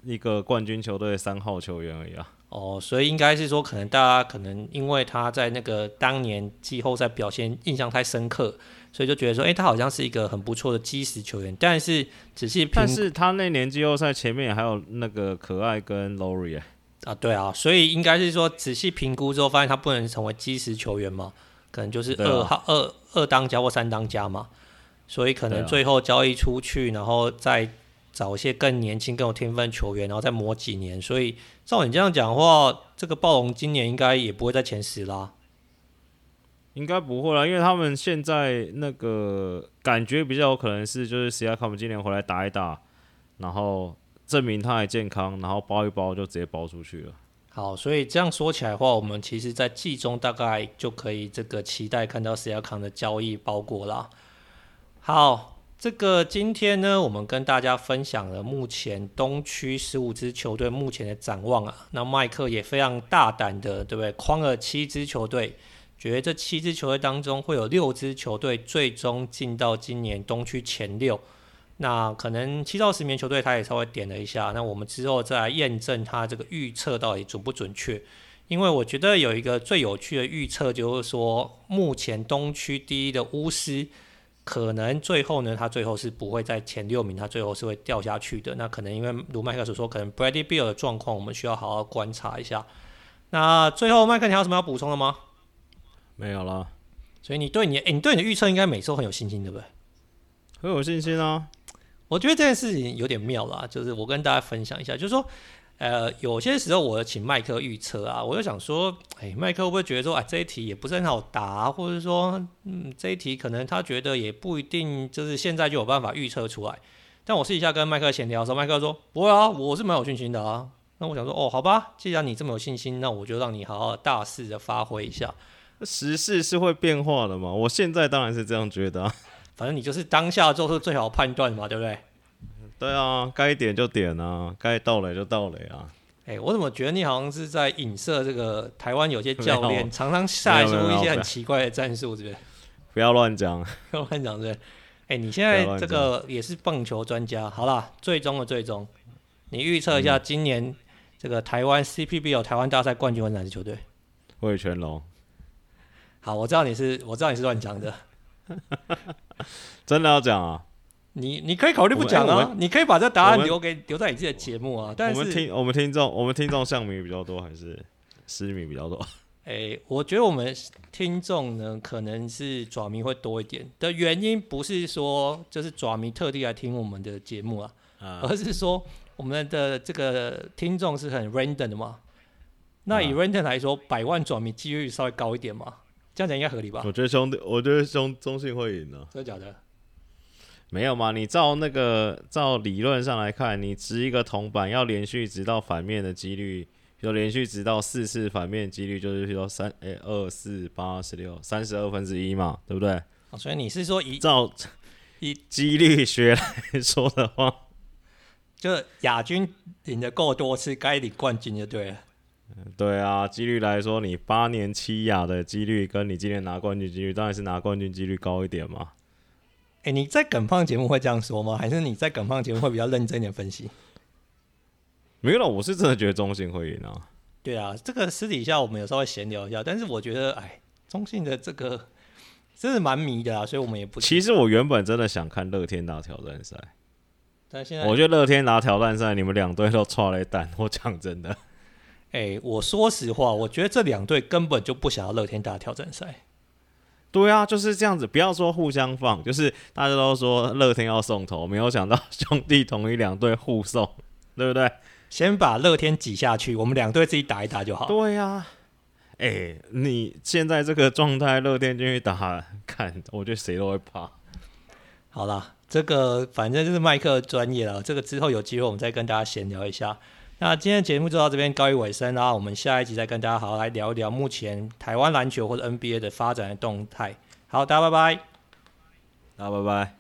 B: 一个冠军球队三号球员而已啊。
A: 哦，所以应该是说，可能大家可能因为他在那个当年季后赛表现印象太深刻，所以就觉得说，哎、欸，他好像是一个很不错的基石球员。但是仔细，
B: 但是他那年季后赛前面还有那个可爱跟 Lowry
A: 啊，对啊，所以应该是说仔细评估之后，发现他不能成为基石球员嘛，可能就是二号、啊、二二当家或三当家嘛，所以可能最后交易出去，然后再。找一些更年轻、更有天分球员，然后再磨几年。所以照你这样讲的话，这个暴龙今年应该也不会在前十啦。
B: 应该不会啦，因为他们现在那个感觉比较有可能是，就是 Siakam 今年回来打一打，然后证明他还健康，然后包一包就直接包出去了。
A: 好，所以这样说起来的话，我们其实在季中大概就可以这个期待看到 Siakam 的交易包裹啦。好。这个今天呢，我们跟大家分享了目前东区十五支球队目前的展望啊。那麦克也非常大胆的，对不对？框了七支球队，觉得这七支球队当中会有六支球队最终进到今年东区前六。那可能七到十名球队他也稍微点了一下，那我们之后再来验证他这个预测到底准不准确。因为我觉得有一个最有趣的预测就是说，目前东区第一的巫师，可能最后呢，他最后是不会在前六名，他最后是会掉下去的。那可能因为如麦克所说，可能 Bradley Beal 的状况，我们需要好好观察一下。那最后，麦克，你还有什么要补充的吗？
B: 没有了。
A: 所以你对你，诶、欸，你对你的预测应该每次都很有信心，对不对？
B: 很有信心啊！
A: 我觉得这件事情有点妙啦，就是我跟大家分享一下，就是说，呃，有些时候我请麦克预测啊，我就想说，哎、欸，麦克会不会觉得说，啊，这一题也不是很好答，或者说，嗯，这一题可能他觉得也不一定，就是现在就有办法预测出来。但我试一下跟麦克闲聊的时候，麦克说，不会啊，我是蛮有信心的啊。那我想说，哦，好吧，既然你这么有信心，那我就让你好好大肆的发挥一下。
B: 时事是会变化的嘛，我现在当然是这样觉得啊。
A: 反正你就是当下做出最好判断嘛，对不对？
B: 对啊，该点就点啊，该到垒就到垒啊。
A: 哎、欸，我怎么觉得你好像是在影射这个台湾有些教练常常下出一些很奇怪的战术，是不是？
B: 不要乱讲，
A: 不要乱讲，对。哎、欸，你现在这个也是棒球专家，好啦，最终的最终，你预测一下今年这个台湾 CPBL 台湾大赛冠军会哪支球队？
B: 魏全龙。
A: 好，我知道你是，我知道你是乱讲的。
B: 真的要讲啊？
A: 你你可以考虑不讲啊，欸、你可以把这答案留给留在你自己的节目啊。但是
B: 我们听我们听众，我们听众像迷比较多还是狮迷比较多？
A: 哎、欸，我觉得我们听众呢，可能是爪迷会多一点的原因，不是说就是爪迷特地来听我们的节目啊，啊而是说我们的这个听众是很 random 的嘛。那以 random 来说，百万爪迷几率稍微高一点嘛。这样讲应该合理吧？
B: 我觉得兄弟，我觉得中中信会赢呢。
A: 真的假的？
B: 没有嘛？你照那个照理论上来看，你值一个铜板要连续直到反面的几率，就连续直到四次反面几率，就是说三诶二四八十六三十二分之一嘛，对不对？
A: 哦，所以你是说以
B: 照以几率学来说的话，
A: 就亚军领的够多次，该领冠军就对了。
B: 对啊，几率来说，你八年七亚的几率，跟你今年拿冠军几率，当然是拿冠军几率高一点嘛。
A: 哎、欸，你在梗胖节目会这样说吗？还是你在梗胖节目会比较认真一点分析？
B: 没有了，我是真的觉得中信会赢啊。
A: 对啊，这个私底下我们有稍微闲聊一下，但是我觉得，哎，中信的这个真是蛮迷的啊，所以我们也不。
B: 其实我原本真的想看乐天打挑战赛，
A: 但现在
B: 我觉得乐天打挑战赛，你们两队都错了一蛋。我讲真的。
A: 哎、欸，我说实话，我觉得这两队根本就不想要乐天打挑战赛。
B: 对啊，就是这样子，不要说互相放，就是大家都说乐天要送头，没有想到兄弟同一两队互送，对不对？
A: 先把乐天挤下去，我们两队自己打一打就好。
B: 对呀、啊，哎、欸，你现在这个状态，乐天进去打，看，我觉得谁都会怕。
A: 好啦，这个反正就是麦克专业了，这个之后有机会我们再跟大家闲聊一下。那今天节目就到这边告一尾声啦，我们下一集再跟大家好好来聊一聊目前台湾篮球或者 NBA 的发展的动态。好，大家拜拜，
B: 大家拜拜。